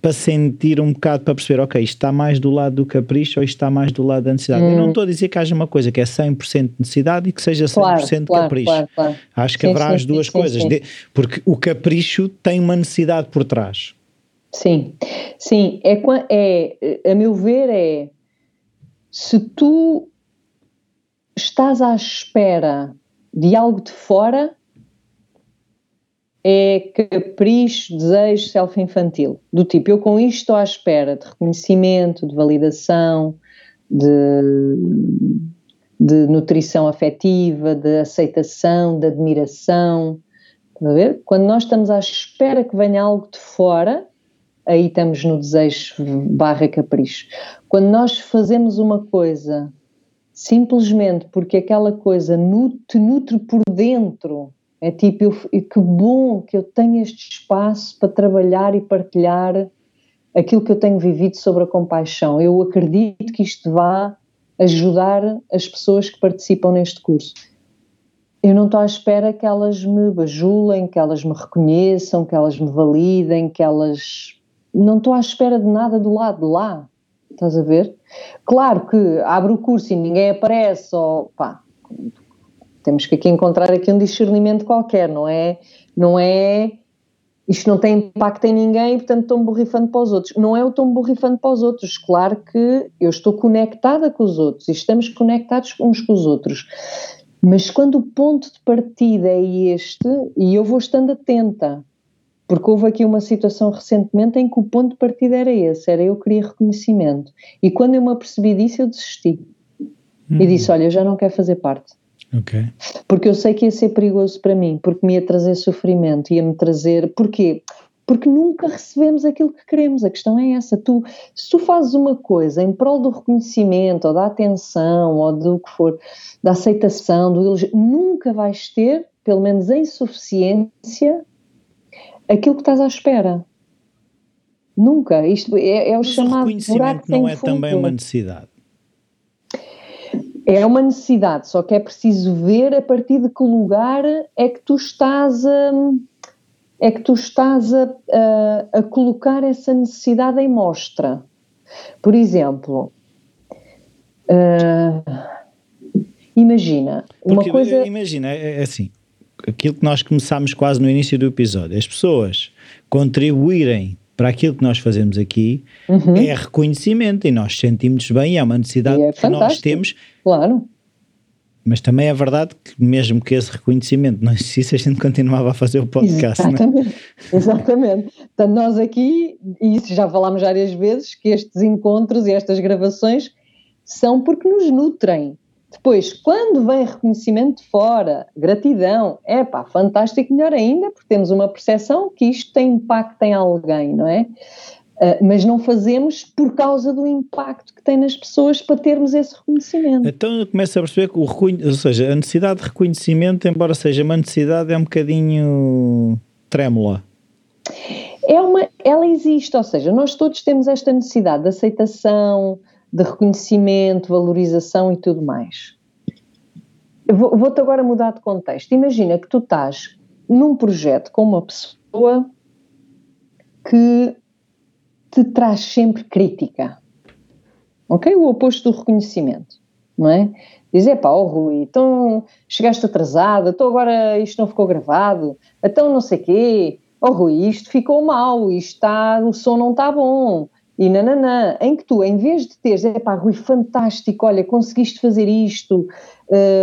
[SPEAKER 1] para sentir um bocado, para perceber, ok, isto está mais do lado do capricho ou isto está mais do lado da necessidade. Uhum. Eu não hum. estou a dizer que haja uma coisa que é 100% necessidade e que seja 100% claro, claro, capricho. Claro, claro. Acho que sim, haverá sim, as duas sim, coisas, de, porque o capricho tem uma necessidade por trás.
[SPEAKER 2] Sim, sim, é, é, a meu ver é, se tu estás à espera de algo de fora, é capricho, desejo, self-infantil. Do tipo, eu com isto estou à espera de reconhecimento, de validação, de, de nutrição afetiva, de aceitação, de admiração. A ver? Quando nós estamos à espera que venha algo de fora, aí estamos no desejo barra capricho. Quando nós fazemos uma coisa simplesmente porque aquela coisa te nutre por dentro, é tipo, eu, que bom que eu tenho este espaço para trabalhar e partilhar aquilo que eu tenho vivido sobre a compaixão. Eu acredito que isto vá ajudar as pessoas que participam neste curso. Eu não estou à espera que elas me bajulem, que elas me reconheçam, que elas me validem, que elas. Não estou à espera de nada do lado de lá. Estás a ver? Claro que abre o curso e ninguém aparece, ou pá, temos que aqui encontrar aqui um discernimento qualquer, não é? Não é isto não tem impacto em ninguém, portanto estou-me borrifando para os outros. Não é o estou-me borrifando para os outros, claro que eu estou conectada com os outros e estamos conectados uns com os outros. Mas quando o ponto de partida é este, e eu vou estando atenta, porque houve aqui uma situação recentemente em que o ponto de partida era esse, era eu queria reconhecimento. E quando eu me apercebi disso, eu desisti. Hum. E disse, olha, eu já não quero fazer parte.
[SPEAKER 1] Okay.
[SPEAKER 2] Porque eu sei que ia ser perigoso para mim, porque me ia trazer sofrimento, ia-me trazer. Porquê? Porque nunca recebemos aquilo que queremos. A questão é essa. Tu, se tu fazes uma coisa em prol do reconhecimento, ou da atenção, ou do que for, da aceitação, do elogio, nunca vais ter, pelo menos em suficiência, aquilo que estás à espera. Nunca. Isto é, é o
[SPEAKER 1] Mas
[SPEAKER 2] chamado.
[SPEAKER 1] O reconhecimento não é também uma necessidade.
[SPEAKER 2] É uma necessidade, só que é preciso ver a partir de que lugar é que tu estás a, é que tu estás a, a, a colocar essa necessidade em mostra. Por exemplo, uh, imagina uma
[SPEAKER 1] Porque,
[SPEAKER 2] coisa.
[SPEAKER 1] Imagina, é, é assim, aquilo que nós começámos quase no início do episódio, as pessoas contribuírem para aquilo que nós fazemos aqui uhum. é reconhecimento e nós sentimos bem e é uma necessidade é que nós temos.
[SPEAKER 2] Claro.
[SPEAKER 1] Mas também é verdade que mesmo que esse reconhecimento não existisse, a gente continuava a fazer o podcast.
[SPEAKER 2] É? Exatamente, é? exatamente. Portanto, nós aqui, e isso já falámos várias vezes, que estes encontros e estas gravações são porque nos nutrem. Depois, quando vem reconhecimento de fora, gratidão, é pá, fantástico, melhor ainda, porque temos uma percepção que isto tem impacto em alguém, não é? Uh, mas não fazemos por causa do impacto que tem nas pessoas para termos esse reconhecimento.
[SPEAKER 1] Então eu começo a perceber que o ou seja, a necessidade de reconhecimento, embora seja uma necessidade, é um bocadinho trêmula.
[SPEAKER 2] É uma, ela existe, ou seja, nós todos temos esta necessidade de aceitação, de reconhecimento, valorização e tudo mais. Vou-te agora mudar de contexto. Imagina que tu estás num projeto com uma pessoa que te traz sempre crítica. Ok? O oposto do reconhecimento, não é? Dizer, pá, oh Rui, então chegaste atrasado, então agora isto não ficou gravado, então não sei quê, oh Rui, isto ficou mal, isto está, o som não está bom, e nananã, em que tu, em vez de teres, é pá, Rui, fantástico, olha, conseguiste fazer isto,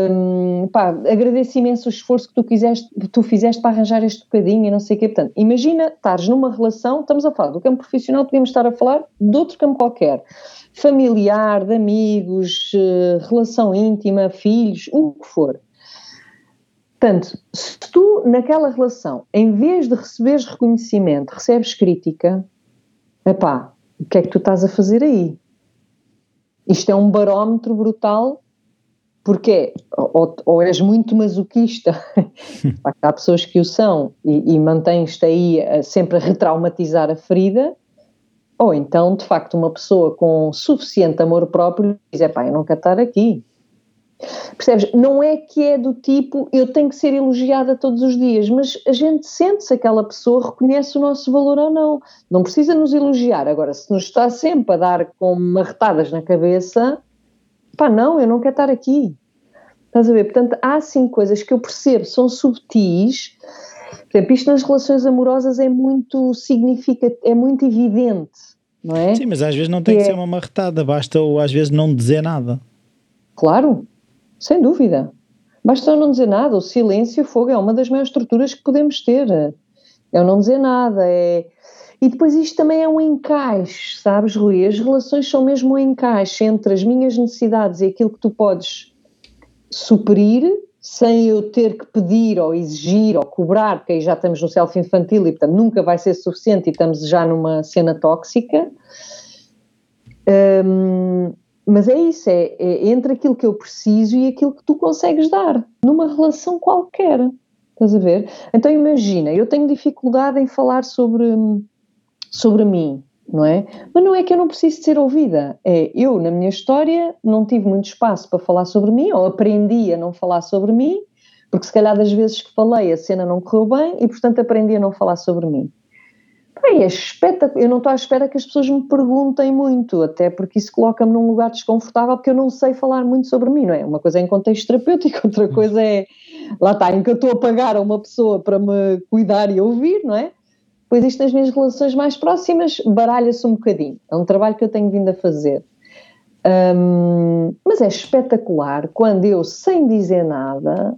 [SPEAKER 2] hum, pá, agradeço imenso o esforço que tu, quiseste, tu fizeste para arranjar este bocadinho e não sei o quê. Portanto, imagina estares numa relação, estamos a falar do campo profissional, podemos estar a falar de outro campo qualquer, familiar, de amigos, eh, relação íntima, filhos, o que for. Portanto, se tu naquela relação, em vez de receberes reconhecimento, recebes crítica, epá, o que é que tu estás a fazer aí? Isto é um barómetro brutal, porque ou, ou és muito masoquista, há pessoas que o são e, e mantens-te aí a, sempre a retraumatizar a ferida, ou então, de facto, uma pessoa com suficiente amor próprio diz: é pá, eu não quero estar aqui, Percebes? Não é que é do tipo eu tenho que ser elogiada todos os dias, mas a gente sente se aquela pessoa reconhece o nosso valor ou não. Não precisa nos elogiar. Agora, se nos está sempre a dar com marretadas na cabeça, pá, não, eu não quero estar aqui. Estás a ver? Portanto, há sim coisas que eu percebo, são subtis, Por exemplo, isto nas relações amorosas é muito significativo, é muito evidente, não é?
[SPEAKER 1] Sim, mas às vezes não tem que, que é... ser uma marretada, basta ou às vezes não dizer nada.
[SPEAKER 2] Claro, sem dúvida. Basta não dizer nada, o silêncio, o fogo é uma das maiores estruturas que podemos ter. É o não dizer nada, é... E depois isto também é um encaixe, sabes, Rui? As relações são mesmo um encaixe entre as minhas necessidades e aquilo que tu podes suprir sem eu ter que pedir ou exigir ou cobrar, porque aí já estamos no self infantil e portanto nunca vai ser suficiente e estamos já numa cena tóxica. Um, mas é isso, é, é, entre aquilo que eu preciso e aquilo que tu consegues dar, numa relação qualquer. Estás a ver? Então imagina, eu tenho dificuldade em falar sobre, sobre mim, não é? Mas não é que eu não preciso de ser ouvida, é eu, na minha história, não tive muito espaço para falar sobre mim, ou aprendi a não falar sobre mim, porque se calhar das vezes que falei a cena não correu bem e, portanto, aprendi a não falar sobre mim. Bem, é espetacular. Eu não estou à espera que as pessoas me perguntem muito, até porque isso coloca-me num lugar desconfortável, porque eu não sei falar muito sobre mim, não é? Uma coisa é em contexto terapêutico, outra coisa é, lá está, em que eu estou a pagar a uma pessoa para me cuidar e ouvir, não é? Pois isto nas minhas relações mais próximas baralha-se um bocadinho. É um trabalho que eu tenho vindo a fazer. Um, mas é espetacular quando eu, sem dizer nada,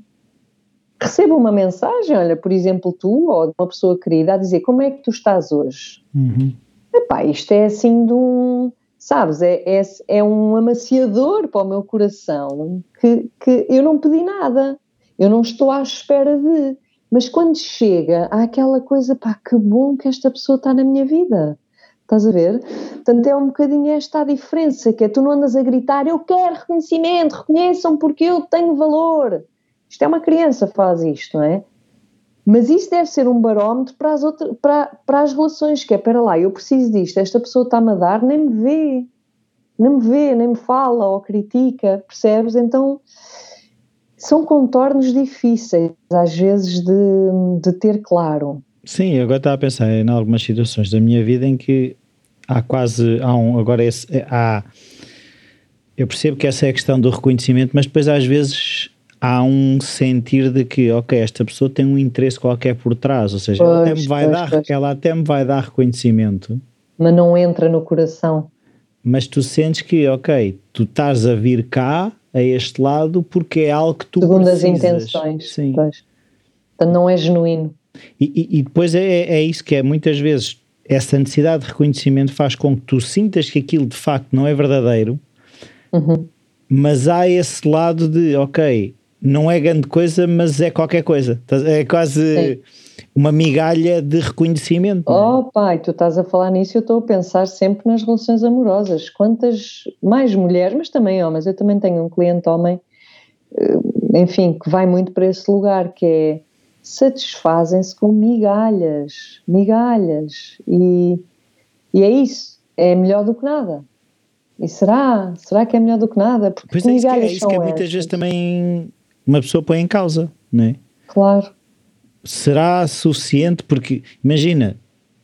[SPEAKER 2] recebo uma mensagem, olha, por exemplo, tu ou uma pessoa querida, a dizer como é que tu estás hoje? Uhum. Epá, isto é assim de um, sabes, é, é, é um amaciador para o meu coração que, que eu não pedi nada, eu não estou à espera de. Mas quando chega, há aquela coisa, pá, que bom que esta pessoa está na minha vida. Estás a ver? Portanto, é um bocadinho esta a diferença, que é tu não andas a gritar, eu quero reconhecimento, reconheçam porque eu tenho valor. Isto é uma criança faz isto, não é? Mas isso deve ser um barómetro para as, outras, para, para as relações, que é, para lá, eu preciso disto, esta pessoa está-me a dar, nem me vê, nem me vê, nem me fala ou critica, percebes? Então, são contornos difíceis, às vezes, de, de ter claro.
[SPEAKER 1] Sim, agora estava a pensar em algumas situações da minha vida em que há quase, há um, agora esse, há, eu percebo que essa é a questão do reconhecimento, mas depois às vezes há um sentir de que, ok, esta pessoa tem um interesse qualquer por trás, ou seja, pois, ela, até me vai pois, dar, pois. ela até me vai dar reconhecimento.
[SPEAKER 2] Mas não entra no coração.
[SPEAKER 1] Mas tu sentes que, ok, tu estás a vir cá a este lado porque é algo que tu
[SPEAKER 2] Segundo precisas. as intenções. Sim. Pois. Portanto, não é genuíno.
[SPEAKER 1] E, e, e depois é, é isso que é, muitas vezes, essa necessidade de reconhecimento faz com que tu sintas que aquilo de facto não é verdadeiro, uhum. mas há esse lado de, ok, não é grande coisa, mas é qualquer coisa. É quase Sim. uma migalha de reconhecimento.
[SPEAKER 2] É? Oh, pai, tu estás a falar nisso eu estou a pensar sempre nas relações amorosas. Quantas mais mulheres, mas também homens. Eu também tenho um cliente homem, eh, enfim, que vai muito para esse lugar, que é satisfazem-se com migalhas, migalhas. E, e é isso, é melhor do que nada. E será? Será que é melhor do que nada?
[SPEAKER 1] Porque pois é isso que é, isso que é muitas vezes também uma pessoa põe em causa, não é?
[SPEAKER 2] Claro.
[SPEAKER 1] Será suficiente? Porque, imagina,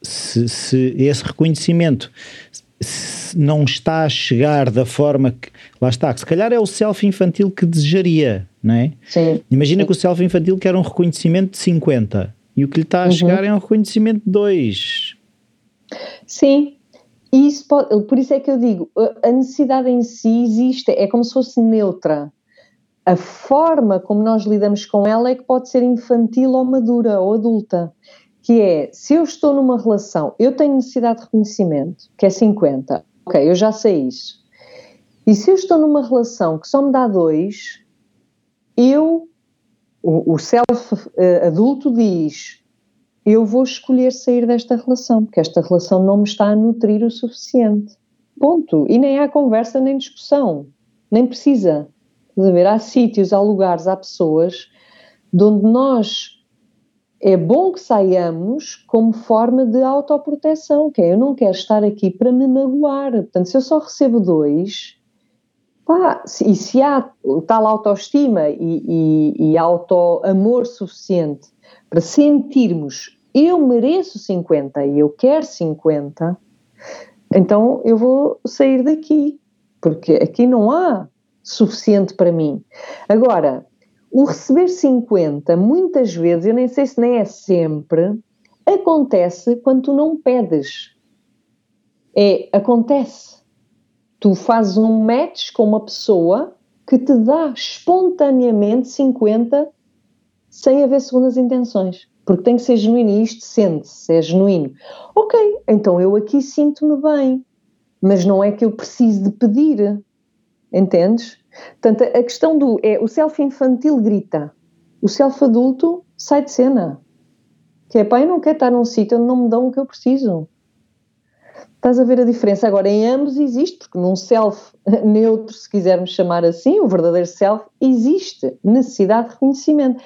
[SPEAKER 1] se, se esse reconhecimento não está a chegar da forma que. Lá está, que se calhar é o self infantil que desejaria, não é?
[SPEAKER 2] Sim.
[SPEAKER 1] Imagina
[SPEAKER 2] Sim.
[SPEAKER 1] que o self infantil quer um reconhecimento de 50 e o que lhe está a uhum. chegar é um reconhecimento de 2.
[SPEAKER 2] Sim, isso pode, por isso é que eu digo, a necessidade em si existe, é como se fosse neutra a forma como nós lidamos com ela é que pode ser infantil ou madura ou adulta. Que é, se eu estou numa relação, eu tenho necessidade de reconhecimento, que é 50, ok, eu já sei isso. E se eu estou numa relação que só me dá dois, eu, o, o self uh, adulto diz, eu vou escolher sair desta relação, porque esta relação não me está a nutrir o suficiente. Ponto. E nem há conversa nem discussão. Nem precisa. Estás a ver? Há sítios, há lugares, há pessoas de onde nós é bom que saiamos como forma de autoproteção, que é eu não quero estar aqui para me magoar. Portanto, se eu só recebo dois, pá, e se há tal autoestima e, e, e auto-amor suficiente para sentirmos eu mereço 50 e eu quero 50, então eu vou sair daqui, porque aqui não há suficiente para mim. Agora, o receber 50, muitas vezes, eu nem sei se nem é sempre, acontece quando tu não pedes. É, acontece. Tu fazes um match com uma pessoa que te dá espontaneamente 50 sem haver segundas intenções. Porque tem que ser genuíno e isto sente-se, é genuíno. Ok, então eu aqui sinto-me bem, mas não é que eu preciso de pedir. Entendes? Portanto, a questão do. É, o self infantil grita, o self adulto sai de cena. Que é, pai, não quer estar num sítio onde não me dão o que eu preciso. Estás a ver a diferença? Agora, em ambos existe, porque num self neutro, se quisermos chamar assim, o verdadeiro self, existe necessidade de reconhecimento.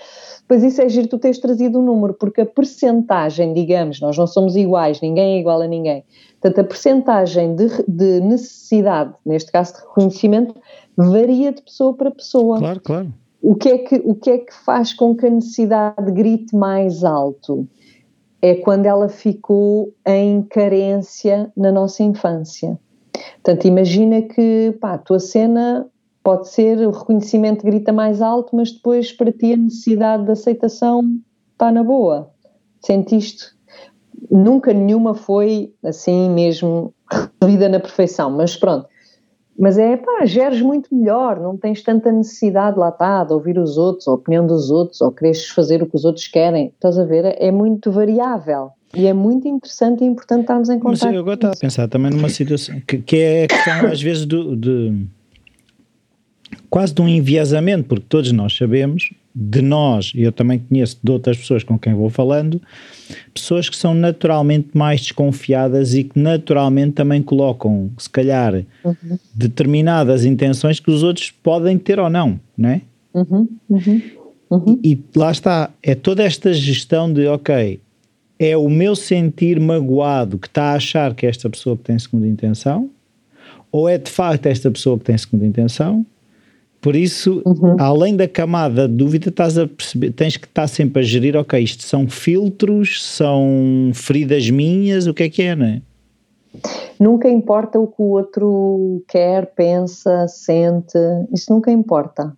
[SPEAKER 2] Pois isso é giro tu teres trazido o um número, porque a percentagem, digamos, nós não somos iguais, ninguém é igual a ninguém, portanto a percentagem de, de necessidade, neste caso de reconhecimento, varia de pessoa para pessoa.
[SPEAKER 1] Claro, claro.
[SPEAKER 2] O que é que, o que, é que faz com que a necessidade grite mais alto? É quando ela ficou em carência na nossa infância. Portanto, imagina que pá, a tua cena pode ser o reconhecimento grita mais alto, mas depois para ti a necessidade de aceitação está na boa. Sentiste? Nunca nenhuma foi assim mesmo recebida na perfeição, mas pronto, mas é, pá, geres muito melhor, não tens tanta necessidade, lá está, de ouvir os outros, a opinião dos outros, ou queres fazer o que os outros querem. Estás a ver? É muito variável. E é muito interessante e importante estarmos em contato.
[SPEAKER 1] Mas eu agora estava a pensar também numa situação que, que é a questão às vezes do, de quase de um enviesamento, porque todos nós sabemos de nós, e eu também conheço de outras pessoas com quem vou falando, pessoas que são naturalmente mais desconfiadas e que naturalmente também colocam, se calhar, uhum. determinadas intenções que os outros podem ter ou não, não é?
[SPEAKER 2] Uhum. Uhum. uhum.
[SPEAKER 1] E, e lá está, é toda esta gestão de, ok, é o meu sentir magoado que está a achar que esta pessoa tem segunda intenção, ou é de facto esta pessoa que tem segunda intenção, por isso, uhum. além da camada de dúvida, estás a perceber, tens que estar sempre a gerir, ok, isto são filtros, são feridas minhas, o que é que é, não é?
[SPEAKER 2] Nunca importa o que o outro quer, pensa, sente, isso nunca importa.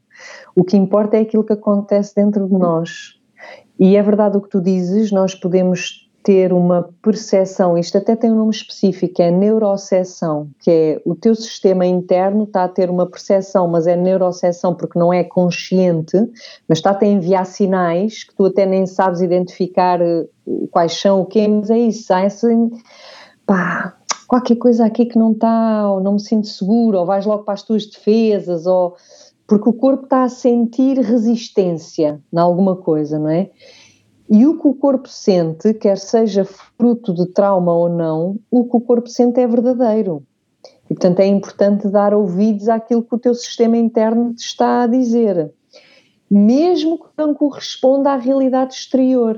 [SPEAKER 2] O que importa é aquilo que acontece dentro de nós. E é verdade o que tu dizes, nós podemos ter uma percepção, isto até tem um nome específico, é neuroceção, que é o teu sistema interno está a ter uma percepção, mas é neuroceção porque não é consciente, mas está a enviar sinais que tu até nem sabes identificar eh, quais são, o quê, mas é isso, há essa, pá, qualquer coisa aqui que não está, ou não me sinto seguro, ou vais logo para as tuas defesas, ou porque o corpo está a sentir resistência em alguma coisa, não é? E o que o corpo sente, quer seja fruto de trauma ou não, o que o corpo sente é verdadeiro. E, portanto, é importante dar ouvidos àquilo que o teu sistema interno te está a dizer, mesmo que não corresponda à realidade exterior.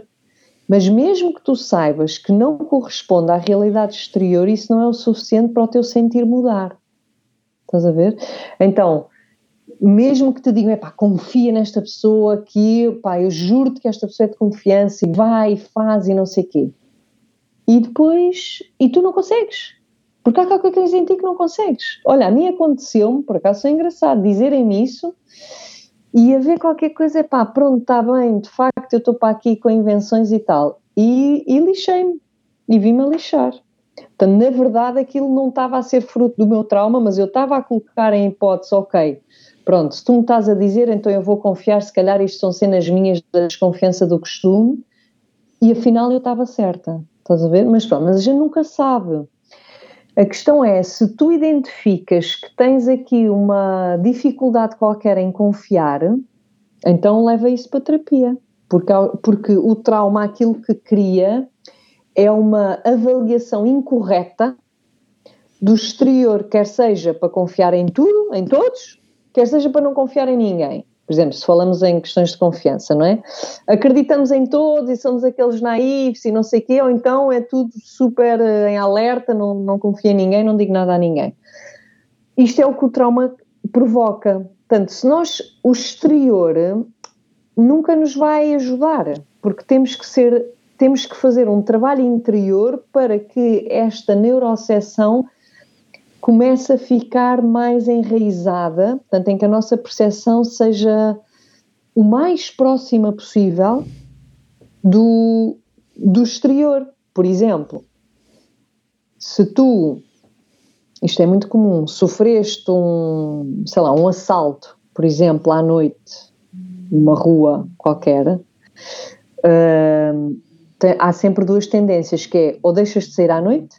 [SPEAKER 2] Mas mesmo que tu saibas que não corresponde à realidade exterior, isso não é o suficiente para o teu sentir mudar. Estás a ver? Então, mesmo que te digam, pá, confia nesta pessoa que, pá, eu juro-te que esta pessoa é de confiança e vai e faz e não sei o quê. E depois, e tu não consegues. Porque há qualquer coisa em ti que não consegues. Olha, a mim aconteceu-me, por acaso foi engraçado, dizerem-me isso e haver qualquer coisa, pá, pronto, está bem, de facto eu estou para aqui com invenções e tal. E, e lixei-me, e vi-me a lixar. Portanto, na verdade aquilo não estava a ser fruto do meu trauma, mas eu estava a colocar em hipótese, ok, Pronto, se tu me estás a dizer, então eu vou confiar, se calhar isto são cenas minhas da desconfiança do costume, e afinal eu estava certa, estás a ver? Mas pronto, mas a gente nunca sabe. A questão é, se tu identificas que tens aqui uma dificuldade qualquer em confiar, então leva isso para terapia, porque, porque o trauma, aquilo que cria, é uma avaliação incorreta do exterior, quer seja para confiar em tudo, em todos, quer seja para não confiar em ninguém. Por exemplo, se falamos em questões de confiança, não é? Acreditamos em todos e somos aqueles naivos e não sei o quê, ou então é tudo super eh, em alerta, não, não confio em ninguém, não digo nada a ninguém. Isto é o que o trauma provoca. Portanto, se nós, o exterior nunca nos vai ajudar, porque temos que ser, temos que fazer um trabalho interior para que esta neuroceção começa a ficar mais enraizada, portanto, em que a nossa percepção seja o mais próxima possível do, do exterior. Por exemplo, se tu, isto é muito comum, sofreste um, sei lá, um assalto, por exemplo, à noite, numa rua qualquer, uh, há sempre duas tendências, que é ou deixas de sair à noite,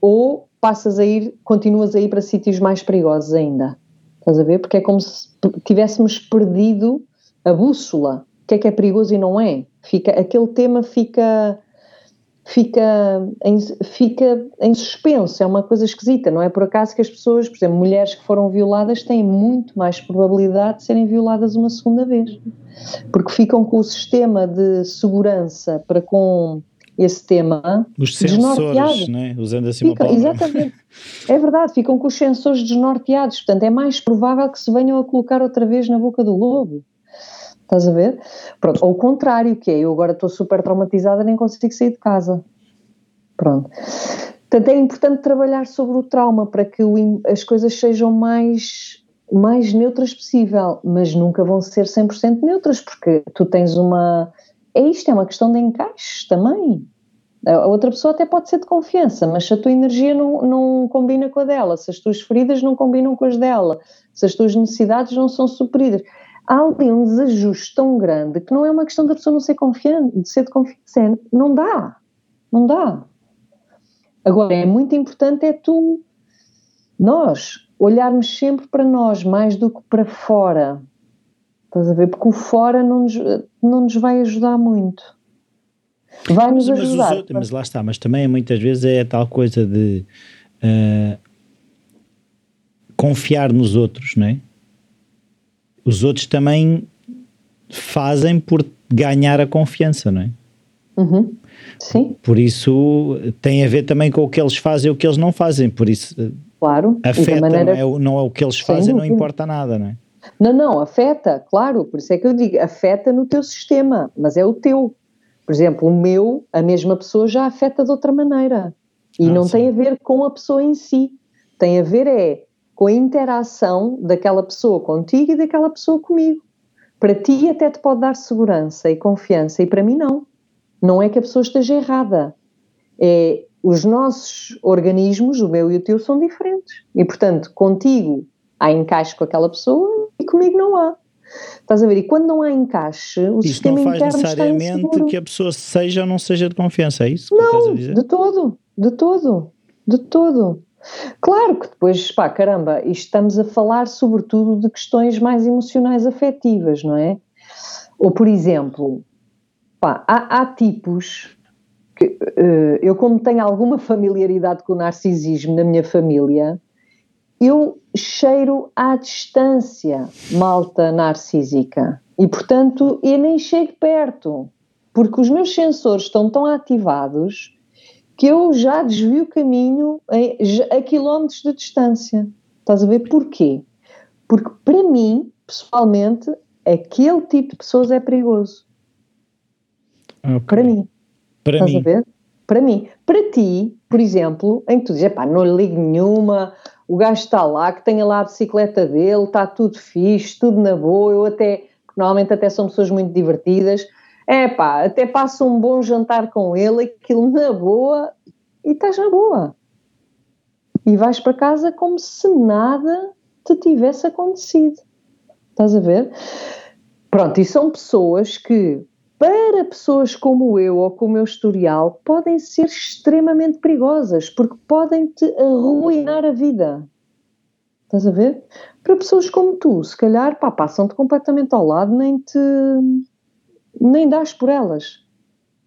[SPEAKER 2] ou passas a ir, continuas a ir para sítios mais perigosos ainda. Estás a ver? Porque é como se tivéssemos perdido a bússola. O que é que é perigoso e não é? Fica, aquele tema fica fica em, fica em suspenso, é uma coisa esquisita, não é por acaso que as pessoas, por exemplo, mulheres que foram violadas têm muito mais probabilidade de serem violadas uma segunda vez, porque ficam com o sistema de segurança para com esse tema
[SPEAKER 1] os sensores, né? usando assim
[SPEAKER 2] ficam, uma palavra. Exatamente, é verdade, ficam com os sensores desnorteados, portanto é mais provável que se venham a colocar outra vez na boca do lobo. Estás a ver? Pronto, ou o contrário, que é eu agora estou super traumatizada, nem consigo sair de casa. Pronto. Portanto, é importante trabalhar sobre o trauma para que o, as coisas sejam mais, mais neutras possível, mas nunca vão ser 100% neutras, porque tu tens uma. É isto, é uma questão de encaixes também. A outra pessoa até pode ser de confiança, mas se a tua energia não, não combina com a dela, se as tuas feridas não combinam com as dela, se as tuas necessidades não são supridas, há ali um desajuste tão grande que não é uma questão da pessoa não ser confiante, de ser de confiança, é, não dá, não dá. Agora, é muito importante é tu, nós, olharmos sempre para nós mais do que para fora, estás a ver? Porque o fora não nos, não nos vai ajudar muito. Vai nos mas, ajudar. Mas,
[SPEAKER 1] outros, mas, lá está, mas também muitas vezes é tal coisa de uh, confiar nos outros, não é? Os outros também fazem por ganhar a confiança, não é?
[SPEAKER 2] Uhum. Sim.
[SPEAKER 1] Por isso tem a ver também com o que eles fazem e o que eles não fazem, por isso
[SPEAKER 2] claro.
[SPEAKER 1] afeta, maneira... não, é, não é o que eles fazem, não importa nada, não é?
[SPEAKER 2] Não, não, afeta, claro, por isso é que eu digo, afeta no teu sistema, mas é o teu. Por exemplo, o meu, a mesma pessoa já afeta de outra maneira. E ah, não sim. tem a ver com a pessoa em si. Tem a ver é com a interação daquela pessoa contigo e daquela pessoa comigo. Para ti até te pode dar segurança e confiança e para mim não. Não é que a pessoa esteja errada. É, os nossos organismos, o meu e o teu, são diferentes. E, portanto, contigo há encaixe com aquela pessoa e comigo não há. Estás a ver? E quando não há encaixe, o
[SPEAKER 1] Isso
[SPEAKER 2] sistema
[SPEAKER 1] não faz
[SPEAKER 2] interno
[SPEAKER 1] necessariamente que a pessoa seja ou não seja de confiança, é isso?
[SPEAKER 2] Não, de todo, de todo, de todo. Claro que depois, pá, caramba, estamos a falar sobretudo de questões mais emocionais afetivas, não é? Ou, por exemplo, pá, há, há tipos que uh, eu, como tenho alguma familiaridade com o narcisismo na minha família, eu cheiro à distância malta narcísica e, portanto, eu nem chego perto, porque os meus sensores estão tão ativados que eu já desvio o caminho a, a quilómetros de distância. Estás a ver porquê? Porque para mim, pessoalmente, aquele tipo de pessoas é perigoso. Okay. Para mim.
[SPEAKER 1] Para Estás mim. a ver?
[SPEAKER 2] Para mim. Para ti, por exemplo, em que tu dizes, pá, não ligo nenhuma, o gajo está lá, que tenha lá a bicicleta dele, está tudo fixe, tudo na boa, eu até, normalmente até são pessoas muito divertidas, é pá, até passa um bom jantar com ele, aquilo na boa, e estás na boa. E vais para casa como se nada te tivesse acontecido. Estás a ver? Pronto, e são pessoas que, para pessoas como eu ou com o meu historial, podem ser extremamente perigosas, porque podem te arruinar a vida. Estás a ver? Para pessoas como tu, se calhar, pá, passam-te completamente ao lado, nem te nem dás por elas.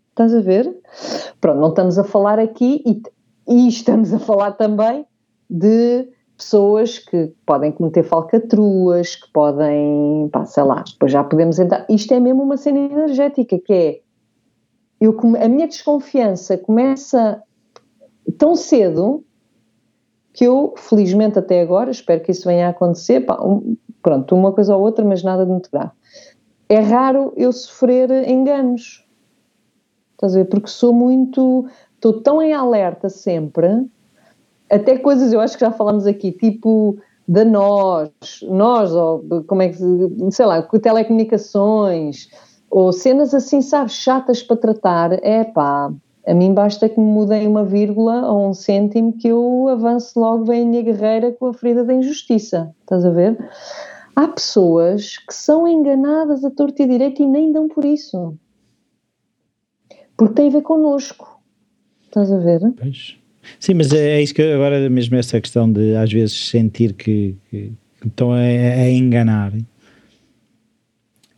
[SPEAKER 2] Estás a ver? Pronto, não estamos a falar aqui e, e estamos a falar também de pessoas que podem cometer falcatruas, que podem, pá, sei lá, depois já podemos entrar. Isto é mesmo uma cena energética, que é eu, a minha desconfiança começa tão cedo que eu, felizmente até agora, espero que isso venha a acontecer, pá, um, pronto, uma coisa ou outra, mas nada de muito grave é raro eu sofrer enganos. Estás a ver? Porque sou muito. Estou tão em alerta sempre, até coisas, eu acho que já falamos aqui, tipo da nós, nós, ou como é que, sei lá, telecomunicações, ou cenas assim, sabes, chatas para tratar, é pá, a mim basta que me mudem uma vírgula ou um cêntimo que eu avance logo bem a minha guerreira com a ferida da injustiça, estás a ver? Há pessoas que são enganadas a torto e direito e nem dão por isso. Porque tem a ver connosco. Estás a ver?
[SPEAKER 1] Pois. Sim, mas é, é isso que eu, agora mesmo essa questão de às vezes sentir que, que, que estão a, a enganar.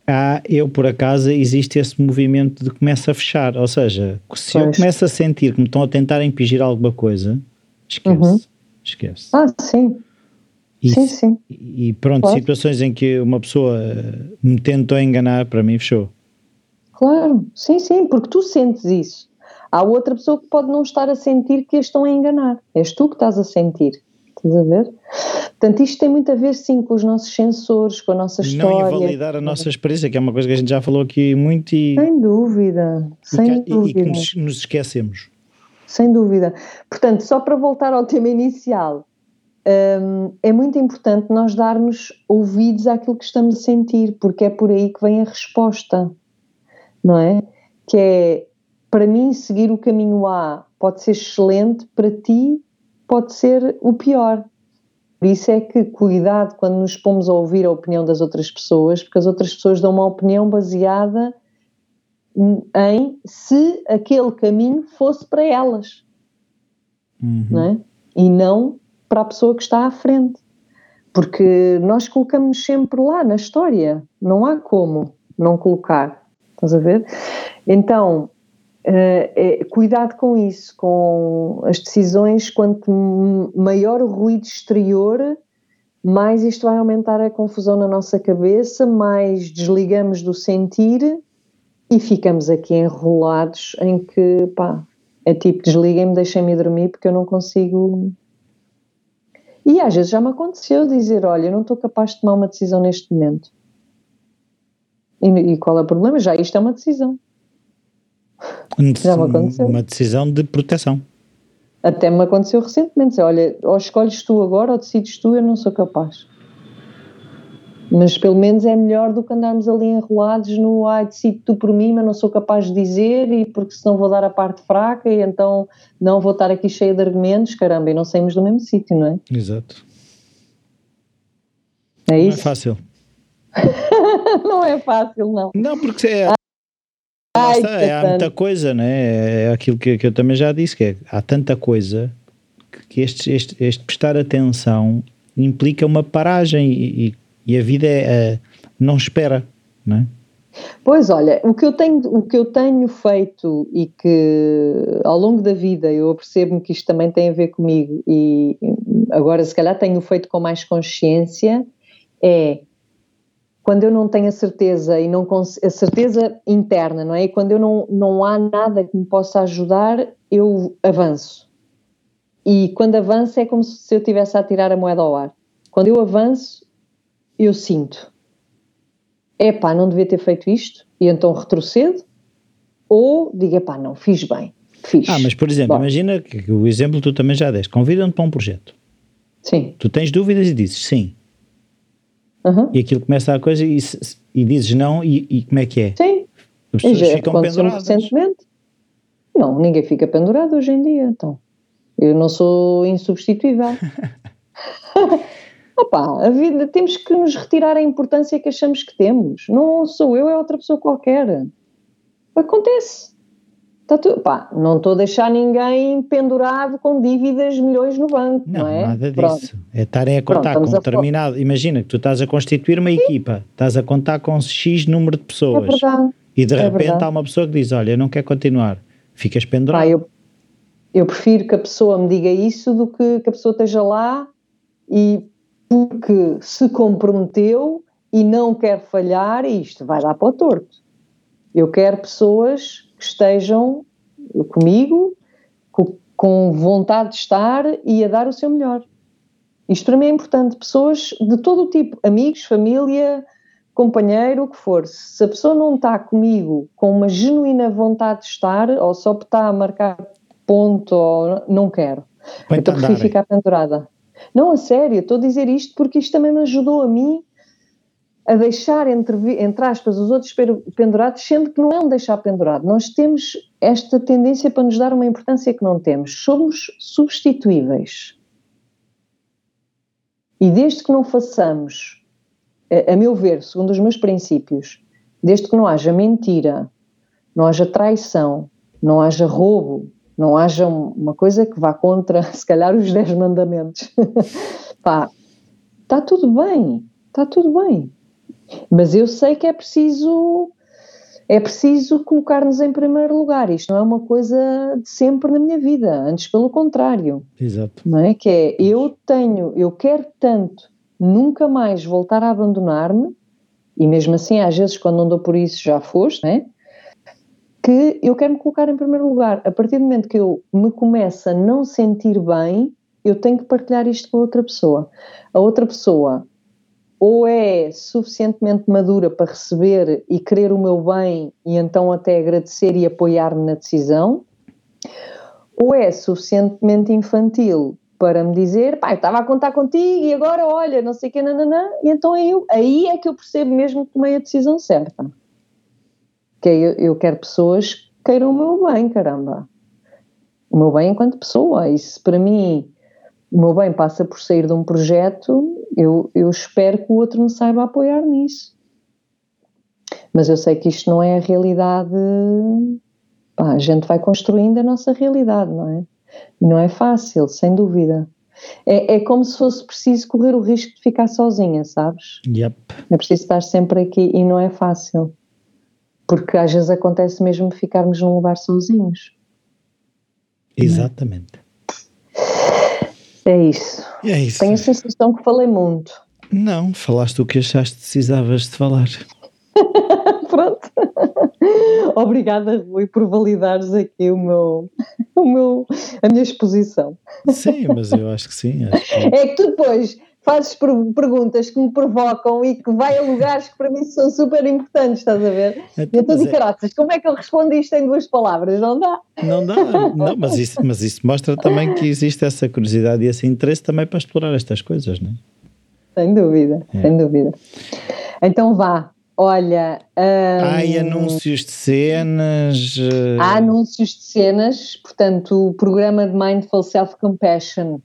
[SPEAKER 1] Há, eu por acaso existe esse movimento de começa a fechar, ou seja, se pois. eu começo a sentir que me estão a tentar impingir alguma coisa, esquece, uhum. esquece.
[SPEAKER 2] Ah, sim.
[SPEAKER 1] E,
[SPEAKER 2] sim, sim.
[SPEAKER 1] E pronto, claro. situações em que uma pessoa me tentou enganar, para mim fechou.
[SPEAKER 2] Claro, sim, sim, porque tu sentes isso. Há outra pessoa que pode não estar a sentir que a estão a enganar. És tu que estás a sentir. Estás a ver? Portanto, isto tem muito a ver, sim, com os nossos sensores, com a nossa história.
[SPEAKER 1] Não invalidar a nossa experiência, que é uma coisa que a gente já falou aqui muito e...
[SPEAKER 2] Sem dúvida, sem
[SPEAKER 1] e,
[SPEAKER 2] dúvida.
[SPEAKER 1] E que nos, nos esquecemos.
[SPEAKER 2] Sem dúvida. Portanto, só para voltar ao tema inicial, um, é muito importante nós darmos ouvidos àquilo que estamos a sentir, porque é por aí que vem a resposta, não é? Que é para mim, seguir o caminho A pode ser excelente, para ti pode ser o pior. Por isso é que cuidado quando nos pomos a ouvir a opinião das outras pessoas, porque as outras pessoas dão uma opinião baseada em se aquele caminho fosse para elas, uhum. não é? E não para a pessoa que está à frente. Porque nós colocamos sempre lá na história, não há como não colocar. Estás a ver? Então, é, cuidado com isso, com as decisões, quanto maior o ruído exterior, mais isto vai aumentar a confusão na nossa cabeça, mais desligamos do sentir e ficamos aqui enrolados em que, pá, é tipo, desliguem-me, deixem-me dormir porque eu não consigo. E às vezes já me aconteceu dizer: Olha, eu não estou capaz de tomar uma decisão neste momento. E, e qual é o problema? Já isto é uma decisão.
[SPEAKER 1] Já me aconteceu. Uma decisão de proteção.
[SPEAKER 2] Até me aconteceu recentemente. Olha, ou escolhes tu agora ou decides tu, eu não sou capaz. Mas pelo menos é melhor do que andarmos ali enrolados no ai, decido tu por mim, mas não sou capaz de dizer, e porque senão vou dar a parte fraca, e então não vou estar aqui cheia de argumentos, caramba, e não saímos do mesmo sítio, não é?
[SPEAKER 1] Exato.
[SPEAKER 2] É isso?
[SPEAKER 1] Não é fácil.
[SPEAKER 2] não é fácil, não.
[SPEAKER 1] Não, porque é, Ai, está, é, há muita coisa, né? É aquilo que, que, eu também já disse, que é, há tanta coisa que este, este, este prestar atenção implica uma paragem e, e a vida é, é, não espera, não é?
[SPEAKER 2] Pois olha, o que, eu tenho, o que eu tenho feito e que ao longo da vida eu percebo que isto também tem a ver comigo e agora se calhar tenho feito com mais consciência é quando eu não tenho a certeza e não a certeza interna, não é? E quando eu não, não há nada que me possa ajudar, eu avanço. E quando avanço é como se eu estivesse a tirar a moeda ao ar. Quando eu avanço, eu sinto. Epá, não devia ter feito isto, e então retrocedo, ou digo, epá, não, fiz bem, fiz.
[SPEAKER 1] Ah, mas por exemplo, Bom. imagina que o exemplo tu também já deste, convidam-te para um projeto.
[SPEAKER 2] Sim.
[SPEAKER 1] Tu tens dúvidas e dizes sim.
[SPEAKER 2] Uhum.
[SPEAKER 1] E aquilo começa a coisa e, e dizes não, e, e, como é que é?
[SPEAKER 2] Sim.
[SPEAKER 1] As pessoas já ficam penduradas.
[SPEAKER 2] Recentemente. Não, ninguém fica pendurado hoje em dia, então. Eu não sou insubstituível. Opa, a vida, temos que nos retirar a importância que achamos que temos. Não sou eu, é outra pessoa qualquer. Acontece. Tá tudo, pá, não estou a deixar ninguém pendurado com dívidas milhões no banco, não, não é?
[SPEAKER 1] nada Pronto. disso. É estarem a contar Pronto, com determinado. Imagina que tu estás a constituir uma Sim. equipa, estás a contar com X número de pessoas.
[SPEAKER 2] É verdade.
[SPEAKER 1] E de
[SPEAKER 2] é
[SPEAKER 1] repente
[SPEAKER 2] verdade.
[SPEAKER 1] há uma pessoa que diz: Olha, eu não quero continuar. Ficas pendurado.
[SPEAKER 2] Ah, eu, eu prefiro que a pessoa me diga isso do que que a pessoa esteja lá e porque se comprometeu e não quer falhar, isto vai dar para o torto. Eu quero pessoas que estejam comigo, com, vontade de estar e a dar o seu melhor. Isto para mim é importante. Pessoas de todo o tipo, amigos, família, companheiro, o que for. Se a pessoa não está comigo com uma genuína vontade de estar, ou só está a marcar ponto, ou não quero. Põe então prefiro ficar pendurada. Não, a sério, estou a dizer isto porque isto também me ajudou a mim a deixar entre, entre aspas os outros pendurados, sendo que não é um deixar pendurado. Nós temos esta tendência para nos dar uma importância que não temos. Somos substituíveis. E desde que não façamos, a, a meu ver, segundo os meus princípios, desde que não haja mentira, não haja traição, não haja roubo, não haja uma coisa que vá contra, se calhar, os 10 mandamentos. Pá, está tudo bem, está tudo bem. Mas eu sei que é preciso é preciso colocar-nos em primeiro lugar. Isto não é uma coisa de sempre na minha vida, antes pelo contrário.
[SPEAKER 1] Exato.
[SPEAKER 2] Não é que é eu tenho, eu quero tanto nunca mais voltar a abandonar-me e mesmo assim às vezes quando não dou por isso já foste, não é? Que eu quero me colocar em primeiro lugar. A partir do momento que eu me começo a não sentir bem, eu tenho que partilhar isto com a outra pessoa. A outra pessoa ou é suficientemente madura para receber e querer o meu bem e então até agradecer e apoiar-me na decisão, ou é suficientemente infantil para me dizer, pá, estava a contar contigo e agora olha, não sei o que, nananã, e então eu, aí é que eu percebo mesmo que tomei a decisão certa. Que é, eu, eu quero pessoas que queiram o meu bem, caramba. O meu bem enquanto pessoa. Isso para mim o meu bem passa por sair de um projeto, eu, eu espero que o outro me saiba apoiar nisso. Mas eu sei que isto não é a realidade. Pá, a gente vai construindo a nossa realidade, não é? E não é fácil, sem dúvida. É, é como se fosse preciso correr o risco de ficar sozinha, sabes?
[SPEAKER 1] Yep.
[SPEAKER 2] É preciso estar sempre aqui e não é fácil. Porque às vezes acontece mesmo ficarmos num lugar sozinhos.
[SPEAKER 1] Exatamente.
[SPEAKER 2] É isso.
[SPEAKER 1] É isso.
[SPEAKER 2] Tenho a sensação que falei muito.
[SPEAKER 1] Não, falaste o que achaste que precisavas de falar.
[SPEAKER 2] Pronto. Obrigada, Rui, por validares aqui o meu, o meu, a minha exposição.
[SPEAKER 1] Sim, mas eu acho que sim. Acho que...
[SPEAKER 2] É que tu depois fazes perguntas que me provocam e que vai a lugares que para mim são super importantes, estás a ver? Então, eu estou de é... caraças, como é que eu respondo isto em duas palavras? Não dá?
[SPEAKER 1] Não dá, não, mas, isso, mas isso mostra também que existe essa curiosidade e esse interesse também para explorar estas coisas, não é?
[SPEAKER 2] Sem dúvida, é. sem dúvida. Então vá, Olha.
[SPEAKER 1] Há anúncios de cenas.
[SPEAKER 2] Uh... Há anúncios de cenas, portanto, o programa de Mindful Self-Compassion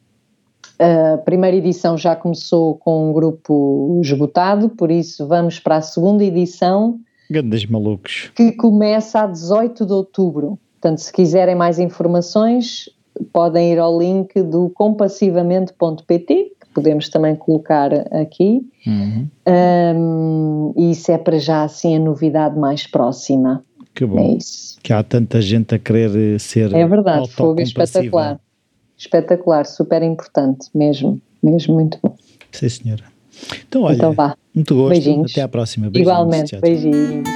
[SPEAKER 2] a primeira edição já começou com um grupo esgotado, por isso vamos para a segunda edição.
[SPEAKER 1] Grandes malucos.
[SPEAKER 2] Que começa a 18 de outubro. Portanto, se quiserem mais informações, podem ir ao link do compassivamente.pt, que podemos também colocar aqui. Uhum. Um, e isso é para já assim a novidade mais próxima.
[SPEAKER 1] Que bom.
[SPEAKER 2] É isso.
[SPEAKER 1] Que há tanta gente a querer ser.
[SPEAKER 2] É verdade, fogo espetacular. Espetacular, super importante, mesmo, mesmo muito bom.
[SPEAKER 1] Sim, senhora. Então, olha, então vá. muito gosto. Beijinhos. Até à próxima.
[SPEAKER 2] Beijinhos. Igualmente, beijinhos.